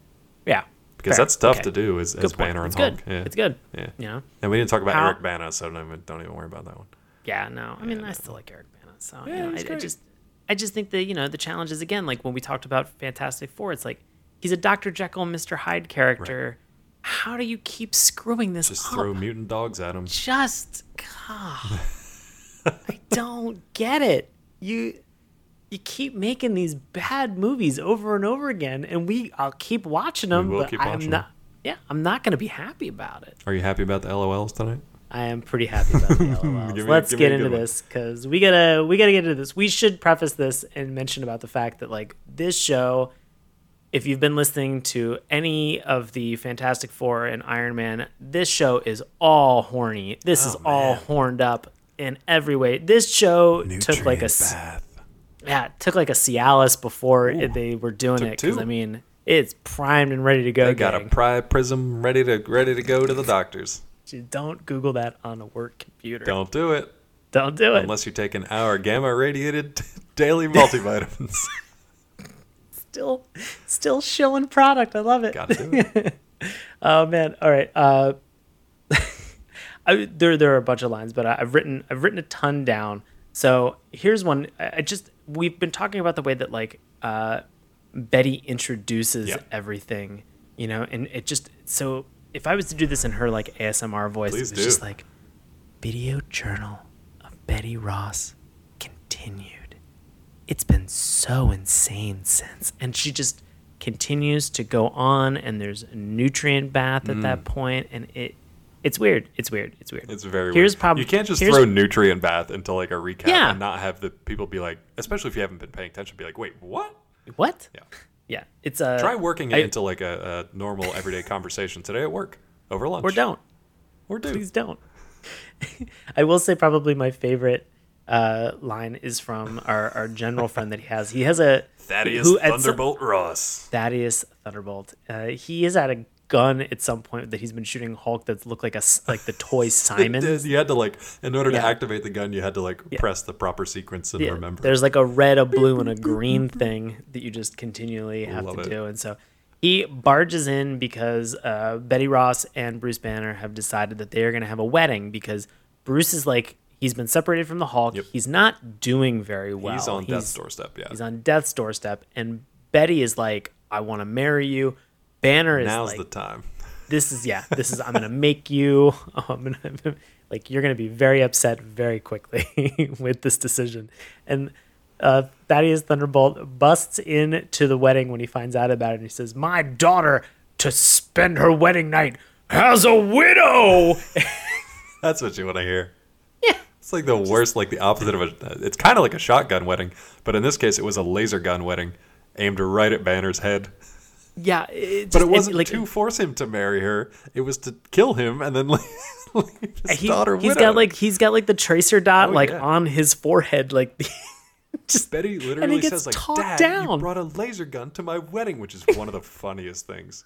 Yeah, because fair. that's tough okay. to do as, as Banner and Hulk. Good. Yeah. It's good. Yeah, you know. And we didn't talk about How, Eric Bana, so don't even, don't even worry about that one. Yeah, no. I mean, yeah, I still like Eric Bana, so yeah, you know, I, I, just I just think that you know the challenge is again like when we talked about Fantastic Four. It's like he's a Doctor Jekyll and Mister Hyde character. Right. How do you keep screwing this? Just up? throw mutant dogs at him. Just God, <laughs> I don't get it. You you keep making these bad movies over and over again, and we I'll keep watching them, but I'm not. Them. Yeah, I'm not going to be happy about it. Are you happy about the LOLs tonight? I am pretty happy about the <laughs> LOLs. me, Let's get into this because we gotta we gotta get into this. We should preface this and mention about the fact that like this show, if you've been listening to any of the Fantastic Four and Iron Man, this show is all horny. This oh, is man. all horned up in every way. This show Nutrient took like a bath. yeah, took like a Cialis before Ooh, they were doing it because I mean it's primed and ready to go. They got gang. a Pri Prism ready to ready to go to the doctors. Don't Google that on a work computer. Don't do it. Don't do it. Unless you take an hour gamma radiated <laughs> daily multivitamins. <laughs> still, still shilling product. I love it. Gotta do it. <laughs> oh man! All right. Uh, I, there, there are a bunch of lines, but I, have written, I've written a ton down. So here's one. I just we've been talking about the way that like uh, Betty introduces yep. everything, you know, and it just so if I was to do this in her like ASMR voice, Please it's just like video journal of Betty Ross continued. It's been so insane since, and she just continues to go on, and there's a nutrient bath at mm. that point, and it. It's weird. It's weird. It's weird. It's very here's weird. Prob- you can't just throw nutrient bath into like a recap yeah. and not have the people be like, especially if you haven't been paying attention, be like, wait, what? What? Yeah yeah, it's a try working it I, into like a, a, normal everyday conversation today at work over lunch. Or don't. Or do. Please don't. <laughs> I will say probably my favorite uh, line is from our, our general friend that he has. He has a <laughs> Thaddeus Thunderbolt some, Ross. Thaddeus Thunderbolt. Uh, he is at a gun at some point that he's been shooting Hulk that looked like a like the toy <laughs> Simon. you had to like in order yeah. to activate the gun, you had to like yeah. press the proper sequence and yeah. remember. There's like a red, a blue, and a <laughs> green thing that you just continually have Love to it. do, and so he barges in because uh, Betty Ross and Bruce Banner have decided that they are going to have a wedding because Bruce is like he's been separated from the Hulk. Yep. He's not doing very well. He's on he's, death's doorstep. Yeah, he's on death's doorstep, and Betty is like, "I want to marry you." Banner is now's like, the time. This is yeah. This is I'm gonna <laughs> make you. <laughs> I'm gonna <laughs> like you're gonna be very upset very quickly with this decision, and uh, Thaddeus Thunderbolt busts into the wedding when he finds out about it. And he says, "My daughter to spend her wedding night as a widow." That's what you want to hear. Yeah, it's like the worst, like the opposite of a. It's kind of like a shotgun wedding, but in this case, it was a laser gun wedding aimed right at Banner's head. Yeah, it but it wasn't it, like, to force him to marry her. It was to kill him and then <laughs> like. his he, daughter he's got like he's got like the tracer dot oh, like yeah. on his forehead like <laughs> just Betty literally says like, "Dad, down. you brought a laser gun to my wedding," which is one of the funniest things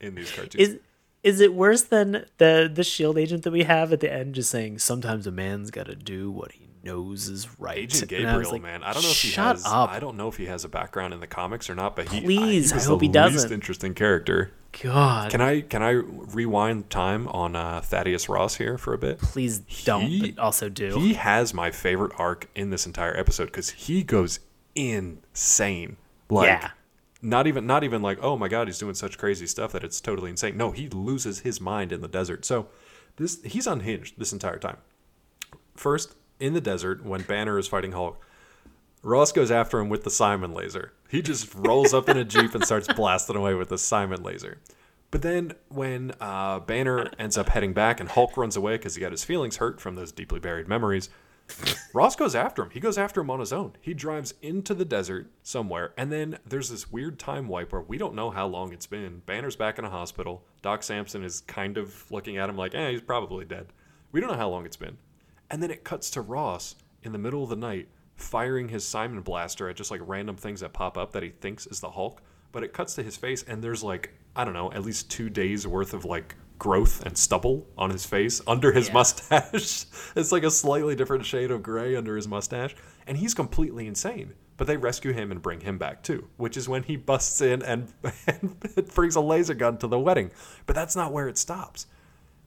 in these cartoons. Is is it worse than the the shield agent that we have at the end, just saying sometimes a man's got to do what he knows is right? Agent Gabriel, I like, man, I don't know if he has. Up. I don't know if he has a background in the comics or not, but he please, I, he I hope he doesn't. Least interesting character. God. Can I can I rewind time on uh, Thaddeus Ross here for a bit? Please don't, he, but also do. He has my favorite arc in this entire episode because he goes insane. Like, yeah. Not even not even like oh my god he's doing such crazy stuff that it's totally insane. No, he loses his mind in the desert. So this he's unhinged this entire time. First in the desert when Banner is fighting Hulk, Ross goes after him with the Simon laser. He just <laughs> rolls up in a Jeep and starts blasting away with the Simon laser. But then when uh, Banner ends up heading back and Hulk runs away because he got his feelings hurt from those deeply buried memories, Ross goes after him. He goes after him on his own. He drives into the desert somewhere, and then there's this weird time wipe where we don't know how long it's been. Banner's back in a hospital. Doc Samson is kind of looking at him like, eh, he's probably dead. We don't know how long it's been. And then it cuts to Ross in the middle of the night firing his Simon blaster at just like random things that pop up that he thinks is the Hulk. But it cuts to his face, and there's like, I don't know, at least two days worth of like growth and stubble on his face under his yeah. mustache. <laughs> it's like a slightly different shade of gray under his mustache. And he's completely insane. But they rescue him and bring him back too, which is when he busts in and, <laughs> and brings a laser gun to the wedding. But that's not where it stops.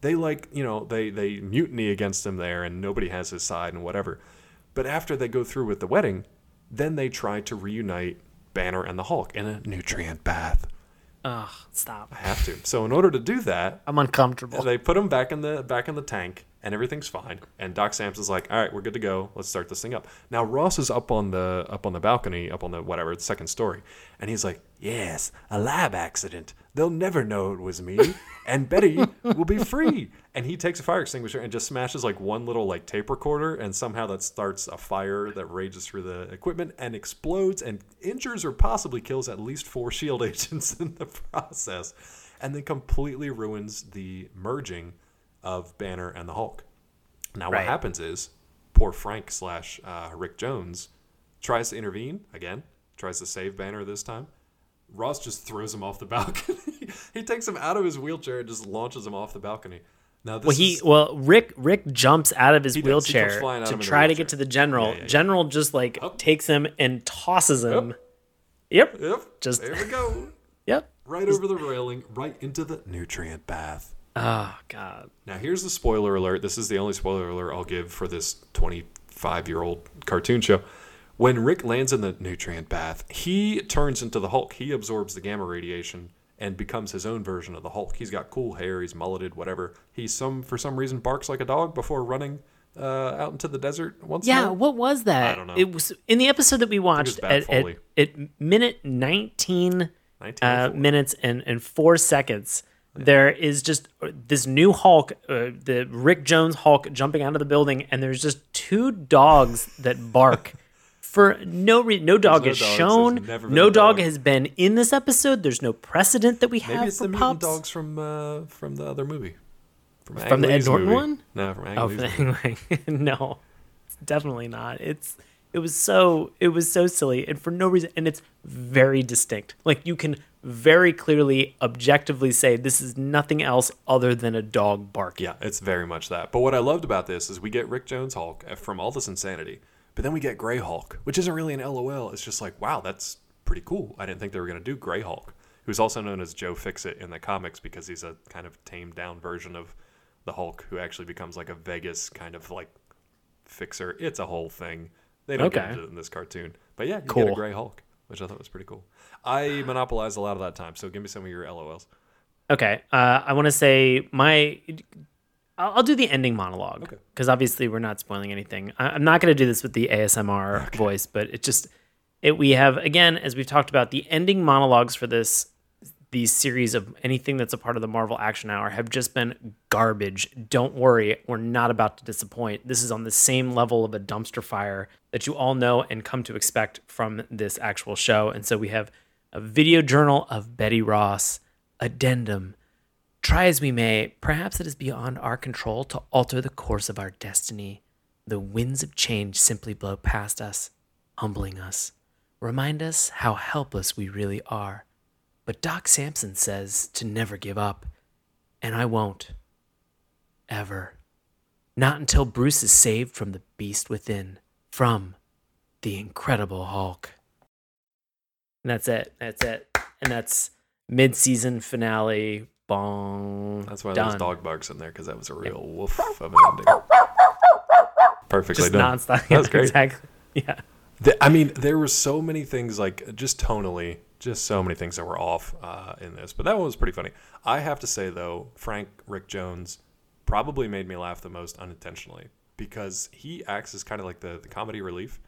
They like, you know, they, they mutiny against him there and nobody has his side and whatever. But after they go through with the wedding, then they try to reunite Banner and the Hulk in a nutrient bath. Ugh, stop. I have to. So in order to do that, I'm uncomfortable. They put him back in the back in the tank, and everything's fine. And Doc Samson's like, "All right, we're good to go. Let's start this thing up." Now Ross is up on the up on the balcony, up on the whatever, the second story, and he's like, "Yes, a lab accident. They'll never know it was me, and Betty will be free." And he takes a fire extinguisher and just smashes like one little like tape recorder, and somehow that starts a fire that rages through the equipment and explodes and injures or possibly kills at least four Shield <laughs> agents in the process, and then completely ruins the merging of Banner and the Hulk. Now, right. what happens is poor Frank slash uh, Rick Jones tries to intervene again, tries to save Banner this time. Ross just throws him off the <laughs> balcony. he takes him out of his wheelchair and just launches him off the balcony. Now, well, he is, well Rick Rick jumps out of his wheelchair to try to get to the general. Yeah, yeah, yeah. General just like takes him and tosses him. Yep. Yep. yep. Just there we go. <laughs> yep. Right over the railing, right into the nutrient bath. Oh God! Now here's the spoiler alert. This is the only spoiler alert I'll give for this 25 year old cartoon show. When Rick lands in the nutrient bath, he turns into the Hulk. He absorbs the gamma radiation and becomes his own version of the Hulk. He's got cool hair. He's mulleted, whatever. He some for some reason barks like a dog before running uh, out into the desert once. Yeah, more. what was that? I don't know. It was in the episode that we watched at, at, at, minute 19, uh, minutes and, and four seconds there is just this new Hulk, uh, the Rick Jones Hulk, jumping out of the building, and there's just two dogs that bark. <laughs> For no reason, no dog is shown. No dog. dog. has been in this episode. There's no precedent that we have Maybe it's for the pups. dogs from uh, from the other movie. From, from the Ed Norton movie. one? No, from Ang oh, from <laughs> no, definitely not. It's it was so it was so silly and for no reason, and it's very distinct. Like you can very clearly, objectively say this is nothing else other than a dog barking. Yeah, it's very much that. But what I loved about this is we get Rick Jones Hulk uh, from all this insanity, but then we get Gray Hulk, which isn't really an LOL. It's just like, wow, that's pretty cool. I didn't think they were going to do Gray Hulk, who's also known as Joe Fixit in the comics because he's a kind of tamed down version of the Hulk who actually becomes like a Vegas kind of like fixer. It's a whole thing. They don't okay. get into it in this cartoon. But yeah, you cool. get a Gray Hulk, which I thought was pretty cool. I monopolized a lot of that time, so give me some of your LOLs. Okay, uh, I want to say my. I'll, I'll, do the ending monologue because okay. obviously we're not spoiling anything. I, am not going to do this with the ASMR okay. voice, but it just it we have again as we've talked about the ending monologues for this these series of anything that's a part of the Marvel Action Hour have just been garbage. Don't worry, we're not about to disappoint. This is on the same level of a dumpster fire that you all know and come to expect from this actual show. And so we have a video journal of Betty Ross, addendum. Try as we may, perhaps it is beyond our control to alter the course of our destiny. The winds of change simply blow past us, humbling us, remind us how helpless we really are. But Doc Samson says to never give up, and I won't. Ever. Not until Bruce is saved from the beast within, from the Incredible Hulk. And that's it. That's it. And that's mid-season finale. Bong. That's why done. there's dog barks in there because that was a real woof of an ending. Perfectly just done. Nonstop. That was <laughs> great. Exactly. Yeah. The, I mean, there were so many things like just tonally, just so many things that were off uh, in this. But that one was pretty funny. I have to say though, Frank Rick Jones probably made me laugh the most unintentionally because he acts as kind of like the, the comedy relief.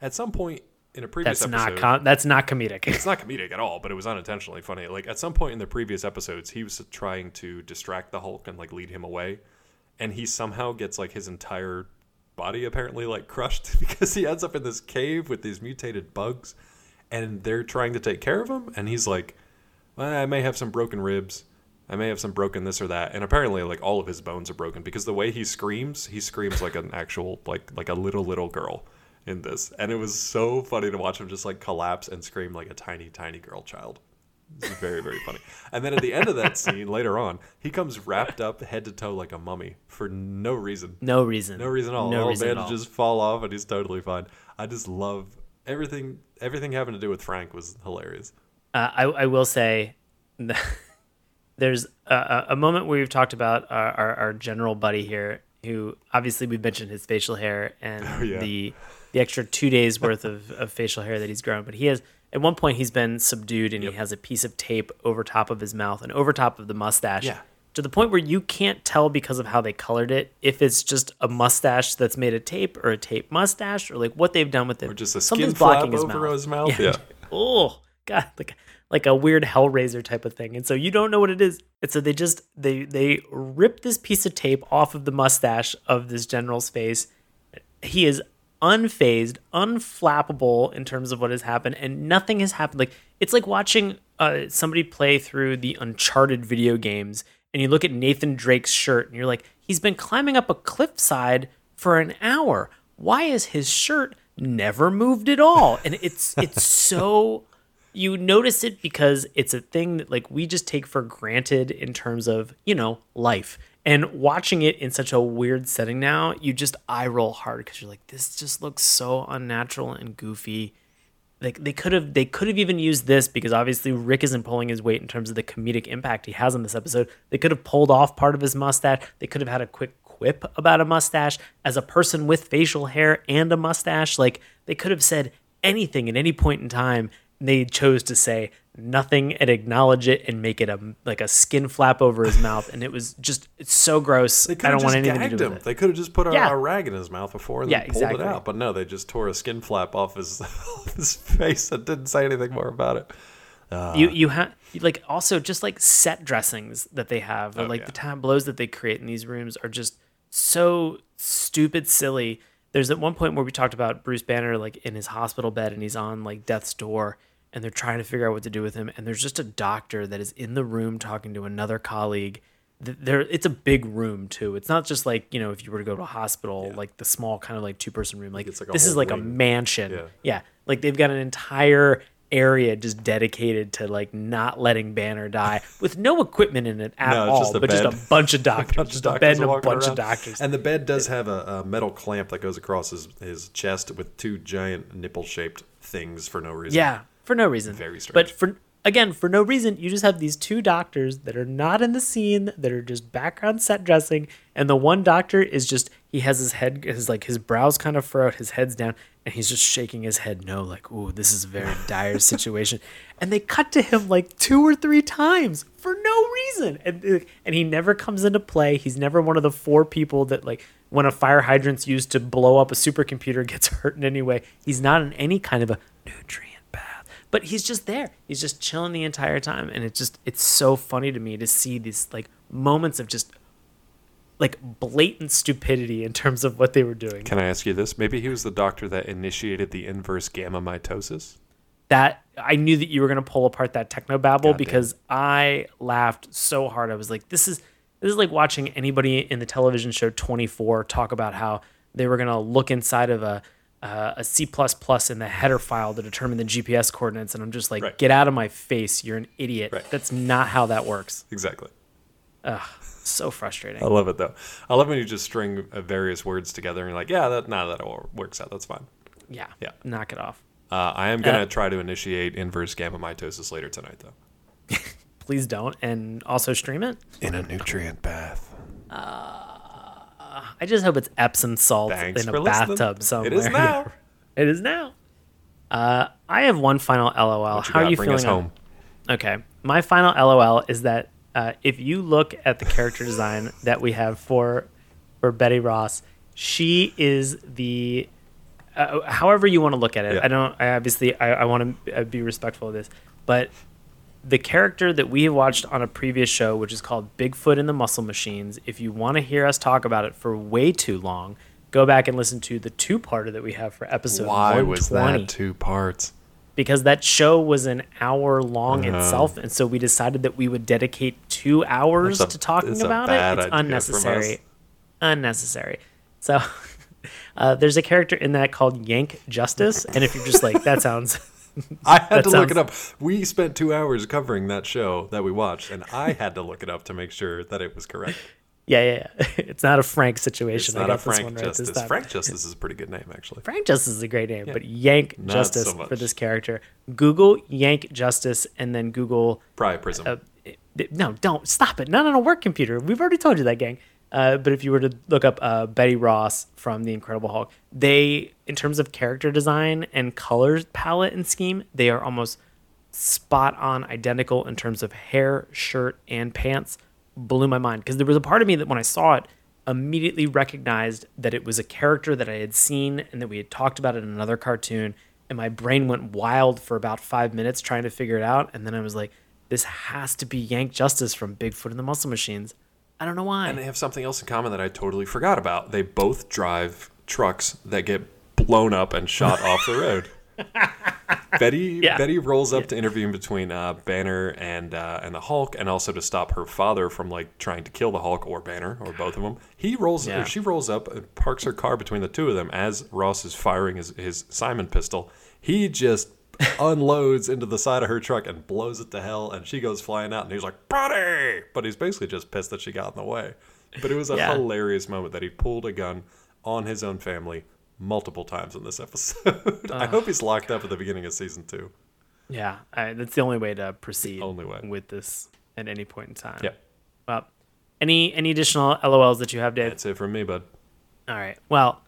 At some point, in a previous that's episode, not com- that's not comedic. it's not comedic at all, but it was unintentionally funny. Like at some point in the previous episodes, he was trying to distract the Hulk and like lead him away, and he somehow gets like his entire body apparently like <laughs> crushed because he ends up in this cave with these mutated bugs, and they're trying to take care of him, and he's like, well, "I may have some broken ribs." I may have some broken this or that, and apparently, like all of his bones are broken because the way he screams, he screams like an actual, like like a little little girl in this, and it was so funny to watch him just like collapse and scream like a tiny, tiny girl child. It's very, very funny. And then at the end of that scene, later on, he comes wrapped up head to toe like a mummy for no reason. No reason. No reason at all. No reason bandages fall off, and he's totally fine. I just love everything. Everything having to do with Frank was hilarious. Uh, I, I will say. <laughs> there's a, a, moment where we've talked about our, our, our, general buddy here, who obviously we mentioned his facial hair and <laughs> oh, yeah. the the extra two days worth of, of facial hair that he's grown. But he has at one point he's been subdued and yep. he has a piece of tape over top of his mouth and over top of the mustache yeah. to the point where you can't tell because of how they colored it if it's just a mustache that's made of tape or a tape mustache or like what they've done with it. Or just a skin flap his over mouth. his mouth. Yeah. yeah. <laughs> oh god, like like a weird Hellraiser type of thing. And so you don't know what it is. And so they just they they rip this piece of tape off of the mustache of this general's face. He is unfazed, unflappable in terms of what has happened, and nothing has happened. Like it's like watching uh, somebody play through the Uncharted video games and you look at Nathan Drake's shirt and you're like, he's been climbing up a cliffside for an hour. Why is his shirt never moved at all? And it's <laughs> it's so you notice it because it's a thing that like we just take for granted in terms of, you know, life. And watching it in such a weird setting now, you just eye roll hard because you're like, this just looks so unnatural and goofy like they could have they could have even used this because obviously Rick isn't pulling his weight in terms of the comedic impact he has on this episode. They could have pulled off part of his mustache. They could have had a quick quip about a mustache as a person with facial hair and a mustache. Like they could have said anything at any point in time. They chose to say nothing and acknowledge it and make it a like a skin flap over his mouth, and it was just it's so gross. I don't want anything to do him. with it. They could have just put a, yeah. a, rag in his mouth before and yeah, pulled exactly. it out, but no, they just tore a skin flap off his <laughs> his face and didn't say anything more about it. Uh, you you have like also just like set dressings that they have, or oh, like yeah. the tableaus that they create in these rooms are just so stupid silly. There's at one point where we talked about Bruce Banner like in his hospital bed and he's on like death's door and they're trying to figure out what to do with him. And there's just a doctor that is in the room talking to another colleague. There, it's a big room too. It's not just like you know if you were to go to a hospital, yeah. like the small kind of like two person room. Like, like this is like wing. a mansion. Yeah. yeah, like they've got an entire area just dedicated to like not letting Banner die with no equipment in it at no, all, just but bed. just a bunch of doctors, bunch just of a bed a bunch around. of doctors. And the bed does have a, a, metal clamp that goes across his, his chest with two giant nipple shaped things for no reason. Yeah, for no reason. Very strange. But for again, for no reason, you just have these two doctors that are not in the scene, that are just background set dressing, and the one doctor is just he has his head his like his brows kind of furrowed, his head's down, and he's just shaking his head no, like, ooh, this is a very dire <laughs> situation. and they cut to him like two or three times for no reason. And uh, and he never comes into play. He's never one of the four people that like when a fire hydrant's used to blow up a supercomputer <laughs> gets hurt in any way. He's not in any kind of a nutrient but he's just there. He's just chilling the entire time, and it's just it's so funny to me to see these like moments of just like blatant stupidity in terms of what they were doing. Can I ask you this? Maybe he was the doctor that initiated the inverse gamma mitosis. That I knew that you were going to pull apart that techno babble because I laughed so hard. I was like, "This is this is like watching anybody in the television show 24 talk about how they were going to look inside of a uh, a C in the header file to determine the GPS coordinates, and I'm just like, right. get out of my face! You're an idiot. Right. That's not how that works. Exactly. Ugh, so frustrating. I love it though. I love when you just string uh, various words together and you're like, yeah, that nah, that all works out. That's fine. Yeah. Yeah. Knock it off. Uh, I am gonna uh, try to initiate inverse gamma mitosis later tonight though. <laughs> Please don't, and also stream it in a nutrient bath. Uh I just hope it's Epsom salt Thanks in a bathtub somewhere. It is <laughs> now. it is now. Uh, I have one final LOL. How are you Bring feeling? home. Okay, my final LOL is that uh, if you look at the character design <laughs> that we have for for Betty Ross, she is the uh, however you want to look at it. Yeah. I don't. I obviously I, I want to uh, be respectful of this, but the character that we have watched on a previous show, which is called Bigfoot and the Muscle Machines, if you want to hear us talk about it for way too long, go back and listen to the two-parter that we have for episode Why 120. was that two parts? Because that show was an hour long uh, itself, and so we decided that we would dedicate two hours a, to talking about it. It's unnecessary. Unnecessary. So <laughs> uh, there's a character in that called Yank Justice, and if you're just like, that <laughs> sounds <laughs> I had to sounds... look it up. We spent two hours covering that show that we watched, and I had to look it up to make sure that it was correct. <laughs> Yeah, yeah, yeah. <laughs> It's not a Frank situation. It's not a Frank Justice. Right Frank Justice is a pretty good name, actually. Frank Justice is a great name, yeah. but Yank not Justice so for this character. Google Yank Justice and then Google Pry Prism. Uh, no, don't stop it. Not on a work computer. We've already told you that, gang. Uh, but if you were to look up uh, Betty Ross from The Incredible Hulk, they, in terms of character design and color palette and scheme, they are almost spot on identical in terms of hair, shirt, and pants. blew my mind because there was a part of me that when I saw it immediately recognized that it was a character that I had seen and that we had talked about in another cartoon and my brain went wild for about 5 minutes trying to figure it out and then I was like this has to be Yank Justice from Bigfoot and the Muscle Machines. I don't know why. And they have something else in common that I totally forgot about. They both drive trucks that get blown up and shot off the road. <laughs> Betty yeah. Betty rolls up yeah. to intervene between uh, Banner and uh, and the Hulk, and also to stop her father from like trying to kill the Hulk or Banner or both of them. He rolls, yeah. she rolls up, and parks her car between the two of them as Ross is firing his his Simon pistol. He just unloads into the side of her truck and blows it to hell, and she goes flying out, and he's like, "Buddy!" But he's basically just pissed that she got in the way. But it was a hilarious moment that he pulled a gun on his own family multiple times in this episode. <laughs> I hope he's locked up at the beginning of season two. Yeah, I, that's the only way to proceed. Only way with this at any point in time. Yeah. Well, any any additional LOLs that you have, Dave? That's it from me, bud. All right. Well,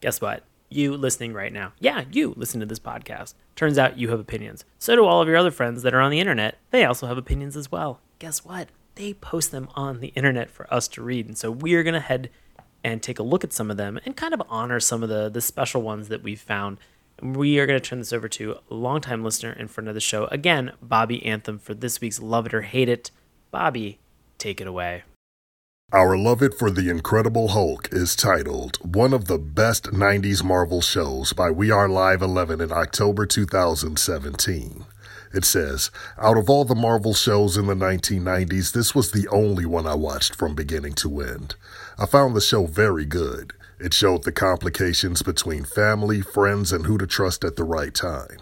guess what? You listening right now, yeah, you listen to this podcast. Turns out you have opinions. So do all of your other friends that are on the internet. They also have opinions as well. Guess what? They post them on the internet for us to read. And so we are going to head and take a look at some of them and kind of honor some of the the special ones that we've found. We are going to turn this over to a longtime listener and friend of the show, again, Bobby Anthem, for this week's Love It or Hate It. Bobby, take it away. Our Love It for the Incredible Hulk is titled One of the Best 90s Marvel Shows by We Are Live 11 in October 2017. It says, Out of all the Marvel shows in the 1990s, this was the only one I watched from beginning to end. I found the show very good. It showed the complications between family, friends, and who to trust at the right time.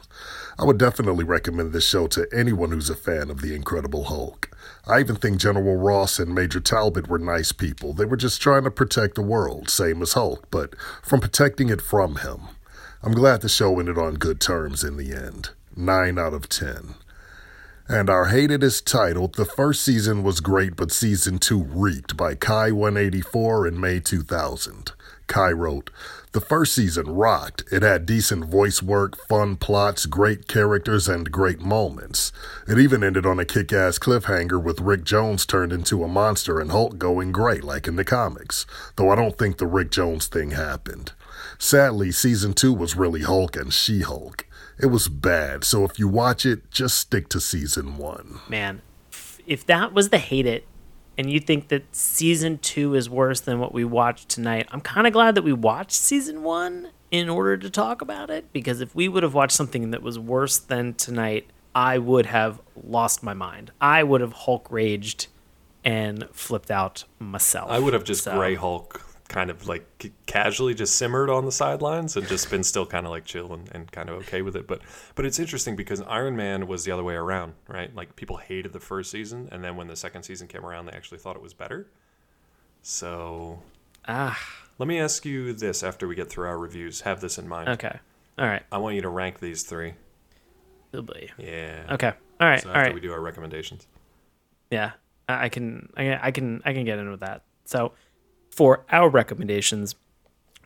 I would definitely recommend this show to anyone who's a fan of The Incredible Hulk. I even think General Ross and Major Talbot were nice people. They were just trying to protect the world, same as Hulk, but from protecting it from him. I'm glad the show ended on good terms in the end. 9 out of 10. And our hated is titled The First Season Was Great, but Season 2 Reeked by Kai184 in May 2000. Kai wrote, The first season rocked. It had decent voice work, fun plots, great characters, and great moments. It even ended on a kick ass cliffhanger with Rick Jones turned into a monster and Hulk going great, like in the comics. Though I don't think the Rick Jones thing happened. Sadly, season 2 was really Hulk and She Hulk. It was bad. So if you watch it, just stick to season one. Man, if that was the hate it, and you think that season two is worse than what we watched tonight, I'm kind of glad that we watched season one in order to talk about it. Because if we would have watched something that was worse than tonight, I would have lost my mind. I would have Hulk raged and flipped out myself. I would have just so. Gray Hulk kind of like casually just simmered on the sidelines and just been still kind of like chill and, and kind of okay with it. But but it's interesting because Iron Man was the other way around, right? Like people hated the first season, and then when the second season came around, they actually thought it was better. So ah, let me ask you this after we get through our reviews. Have this in mind. Okay. All right. I want you to rank these three. Really? Yeah. Okay. All right. So after All right. we do our recommendations. Yeah, I can. I, I can. I can get in with that. So for our recommendations.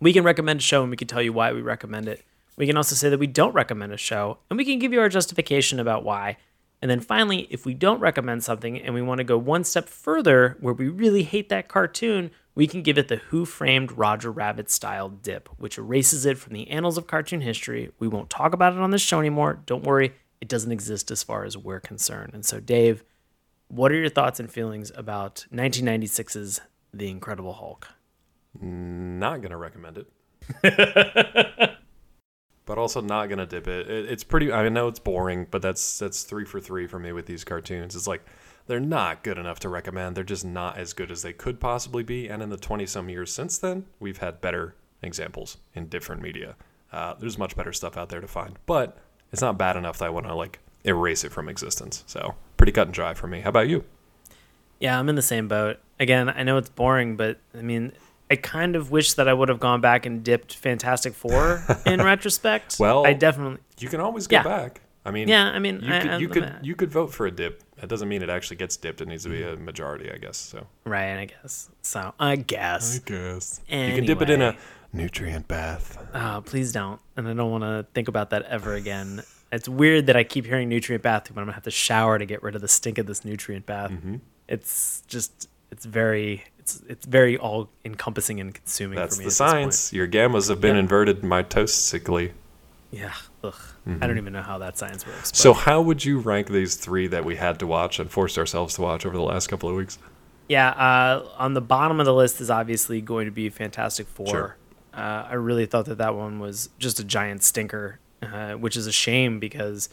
We can recommend a show and we can tell you why we recommend it. We can also say that we don't recommend a show and we can give you our justification about why. And then finally, if we don't recommend something and we want to go one step further where we really hate that cartoon, we can give it the Who Framed Roger Rabbit style dip, which erases it from the annals of cartoon history. We won't talk about it on this show anymore. Don't worry, it doesn't exist as far as we're concerned. And so, Dave, what are your thoughts and feelings about 1996's the Incredible Hulk? Not gonna recommend it. <laughs> but also not gonna dip it. it. It's pretty. I know it's boring, but that's that's three for three for me with these cartoons. It's like they're not good enough to recommend. They're just not as good as they could possibly be. And in the twenty some years since then, we've had better examples in different media. Uh, there's much better stuff out there to find, but it's not bad enough that I want to like erase it from existence. So pretty cut and dry for me. How about you? Yeah, I'm in the same boat. Again, I know it's boring, but I mean, I kind of wish that I would have gone back and dipped Fantastic Four <laughs> in retrospect. Well, I definitely. You can always go yeah. back. I mean, yeah, I mean, you I, could you could, you could vote for a dip. That doesn't mean it actually gets dipped. It needs to be a majority, I guess. So right, I guess. So I guess. I guess anyway. you can dip it in a nutrient bath. Oh, please don't. And I don't want to think about that ever again. It's weird that I keep hearing nutrient bath, but I'm gonna have to shower to get rid of the stink of this nutrient bath. Mm-hmm. It's just it's very it's it's very all encompassing and consuming. That's the science. Your gammas have been yep. inverted mitosically. Yeah. Ugh. Mm-hmm. I don't even know how that science works. But. So, how would you rank these three that we had to watch and forced ourselves to watch over the last couple of weeks? Yeah, uh, on the bottom of the list is obviously going to be Fantastic Four. Sure. Uh, I really thought that that one was just a giant stinker, uh, which is a shame because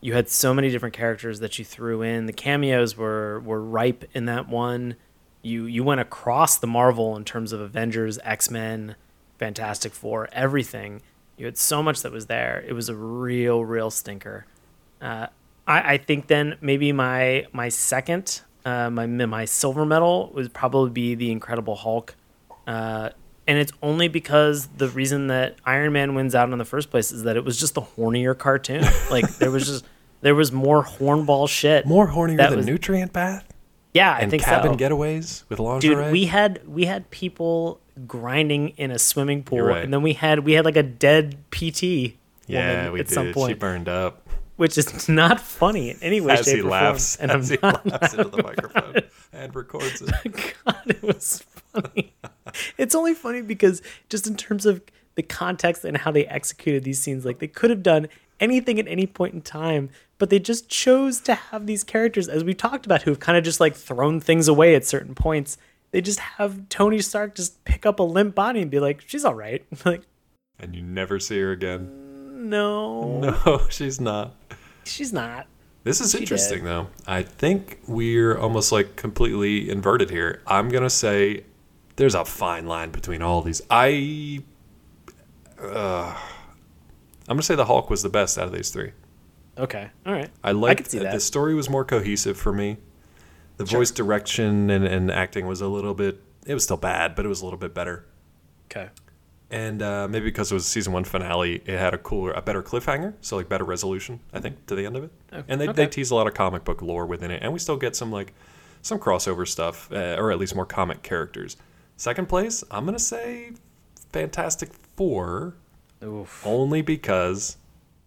you had so many different characters that you threw in. The cameos were were ripe in that one. You you went across the Marvel in terms of Avengers, X Men, Fantastic Four, everything. You had so much that was there. It was a real, real stinker. Uh, I, I think then maybe my my second, uh, my my silver medal would probably be the Incredible Hulk, uh, and it's only because the reason that Iron Man wins out in the first place is that it was just the hornier cartoon. <laughs> like there was just there was more hornball shit. More hornier than was, Nutrient Bath. Yeah, I and think cabin so. getaways with lingerie. Dude, we had we had people grinding in a swimming pool, right. and then we had we had like a dead PT. Yeah, we at did. Some point, she burned up, which is not funny in any way, as shape, he or laughs, form. And as I'm he laughs into the microphone and records it. <laughs> God, it was funny. <laughs> <laughs> it's only funny because just in terms of the context and how they executed these scenes, like they could have done anything at any point in time, but they just chose to have these characters, as we talked about, who have kind of just like thrown things away at certain points they just have Tony Stark just pick up a limp body and be like, "She's all right." <laughs> like, and you never see her again. No, <laughs> no, she's not. She's not. This is she interesting, did. though. I think we're almost like completely inverted here. I'm gonna say there's a fine line between all these. I, uh, I'm gonna say the Hulk was the best out of these three. Okay, all right. I like the story was more cohesive for me. The sure. voice direction and, and acting was a little bit. It was still bad, but it was a little bit better. Okay. And uh, maybe because it was season one finale, it had a cooler, a better cliffhanger, so like better resolution, I think, to the end of it. Okay. And they, okay. they tease a lot of comic book lore within it, and we still get some like some crossover stuff, uh, or at least more comic characters. Second place, I'm gonna say Fantastic Four, Oof. only because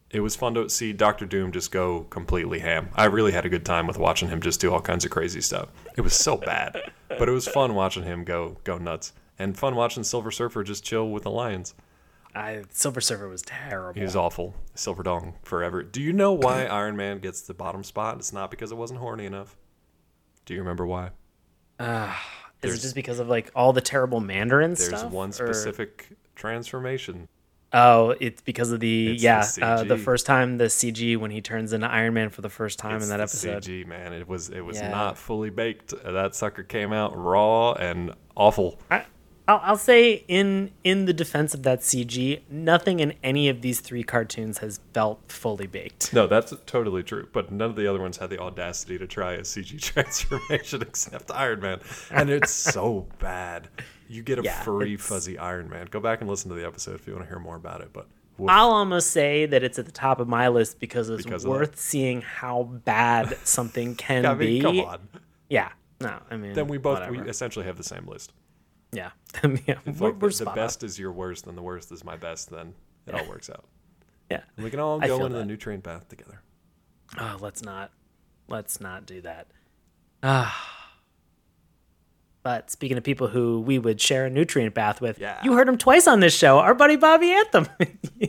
it was fun to see Doctor Doom just go completely ham. I really had a good time with watching him just do all kinds of crazy stuff. It was so bad, but it was fun watching him go go nuts and fun watching Silver Surfer just chill with the lions. I Silver Surfer was terrible. He was awful. Silver Dong forever. Do you know why <coughs> Iron Man gets the bottom spot? It's not because it wasn't horny enough. Do you remember why? Uh, is it just because of like all the terrible Mandarin there's stuff? There's one specific or? transformation. Oh, it's because of the it's yeah the, uh, the, first time the CG when he turns into Iron Man for the first time it's in that episode. CG man, it was it was yeah. not fully baked. That sucker came out raw and awful. I, I'll, I'll say in in the defense of that CG, nothing in any of these three cartoons has felt fully baked. No, that's totally true. But none of the other ones had the audacity to try a CG <laughs> transformation except Iron Man, and it's so bad. You get a yeah, furry, fuzzy Iron Man. Go back and listen to the episode if you want to hear more about it. But woof. I'll almost say that it's at the top of my list because it's because worth seeing how bad something <laughs> can I mean, be. Come on. Yeah. No, I mean. Then we both whatever. we essentially have the same list. Yeah. <laughs> yeah. We're, like we're the, the best is your worst and the worst is my best. Then it all works out. Yeah. And we can all go into that. the nutrient bath together. Oh, let's not. Let's not do that. <sighs> Ah. But speaking of people who we would share a nutrient bath with, yeah. you heard him twice on this show, our buddy Bobby Anthem. <laughs>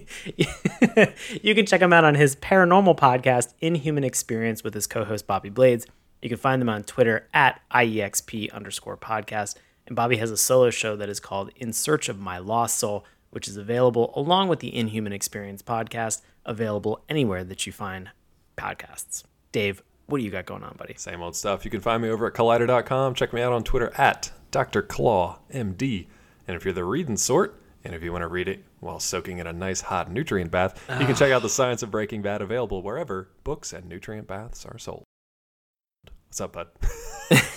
you can check him out on his paranormal podcast, Inhuman Experience, with his co host Bobby Blades. You can find them on Twitter at IEXP underscore podcast. And Bobby has a solo show that is called In Search of My Lost Soul, which is available along with the Inhuman Experience podcast, available anywhere that you find podcasts. Dave, what do you got going on, buddy? Same old stuff. You can find me over at collider.com. Check me out on Twitter at Dr. Claw MD. And if you're the reading sort, and if you want to read it while soaking in a nice hot nutrient bath, you can check out The ah. Science of Breaking Bad available wherever books and nutrient baths are sold. What's up, bud? <laughs>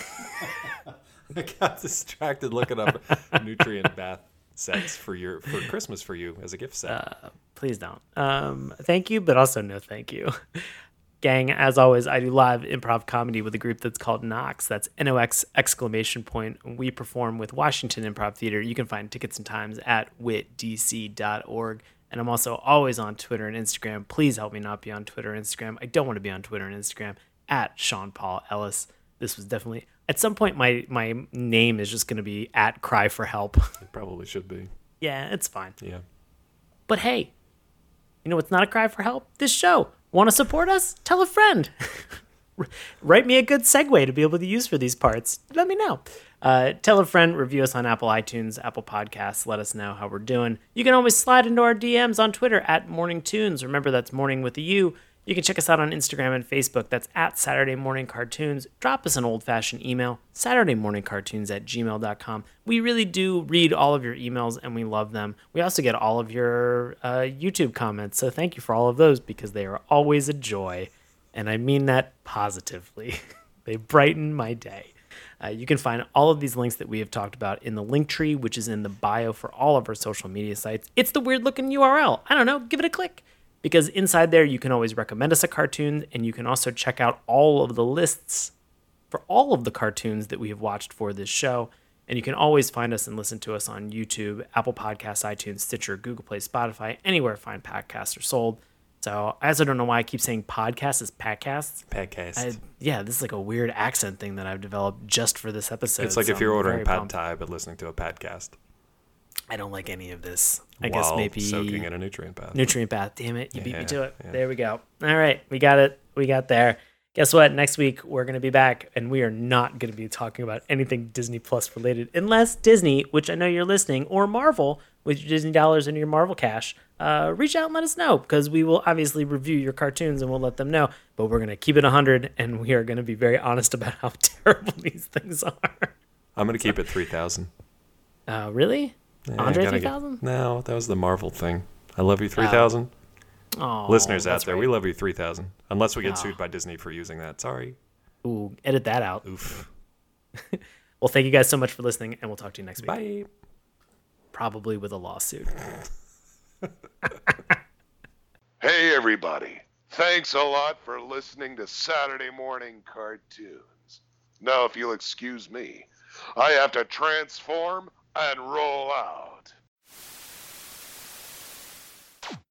<laughs> I got distracted looking up <laughs> nutrient bath sets for your for Christmas for you as a gift set. Uh, please don't. Um, thank you, but also no thank you. <laughs> gang, as always, I do live improv comedy with a group that's called Nox. That's N O X exclamation point. We perform with Washington Improv Theater. You can find tickets and times at witdc.org. And I'm also always on Twitter and Instagram. Please help me not be on Twitter and Instagram. I don't want to be on Twitter and Instagram at Sean Paul Ellis. This was definitely At some point, my my name is just going to be at Cry for Help. <laughs> It probably should be. yeah, it's fine. Yeah. But hey, you know what's not a cry for help? This show. Want to support us? Tell a friend. <laughs> Write me a good segue to be able to use for these parts. Let me know. Uh, tell a friend, review us on Apple iTunes, Apple Podcasts. Let us know how we're doing. You can always slide into our DMs on Twitter at Mourning Tunes. Remember, that's mourning with a U. You can check us out on Instagram and Facebook. That's at Saturday Morning Cartoons. Drop us an old fashioned email, SaturdayMorningCartoons at gmail.com. We really do read all of your emails and we love them. We also get all of your uh, YouTube comments. So thank you for all of those because they are always a joy. And I mean that positively. <laughs> they brighten my day. Uh, you can find all of these links that we have talked about in the Linktree, which is in the bio for all of our social media sites. It's the weird looking URL. I don't know, give it a click because inside there you can always recommend us a cartoon and you can also check out all of the lists for all of the cartoons that we have watched for this show. And you can always find us and listen to us on YouTube, Apple Podcasts, iTunes, Stitcher, Google Play, Spotify, anywhere fine podcasts are sold. So I also don't know why I keep saying podcast is podcasts. Podcast. I, yeah, this is like a weird accent thing that I've developed just for this episode. It's like so if you're I'm ordering pad thai but listening to a podcast. I don't like any of this. I while guess maybe soaking in a nutrient bath. nutrient bath. Damn it, you beat me to it. yeah. There we go. All right, we got it. We got there. Guess what? Next week we're gonna be back, and we are not gonna be talking about anything Disney Plus related, unless Disney, which I know you're listening, or Marvel with your Disney dollars and your Marvel cash, uh, reach out and let us know because we will obviously review your cartoons and we'll let them know. But we're gonna keep it 100, and we are gonna be very honest about how <laughs> terrible these things are. I'm gonna keep it three thousand. Uh, really? Andre 3000? No, that was the Marvel thing. I love you three thousand. Oh, oh Listeners out there, right. we love you three thousand. Unless we get Oh. sued by Disney for using that. Sorry. Ooh, edit that out. Oof. <laughs> Well, thank you guys so much for listening, and we'll talk to you next week. Bye. Probably with a lawsuit. <laughs> Hey, everybody. Thanks a lot for listening to Saturday Morning Cartoons. Now, if you'll excuse me, I have to transform and roll out.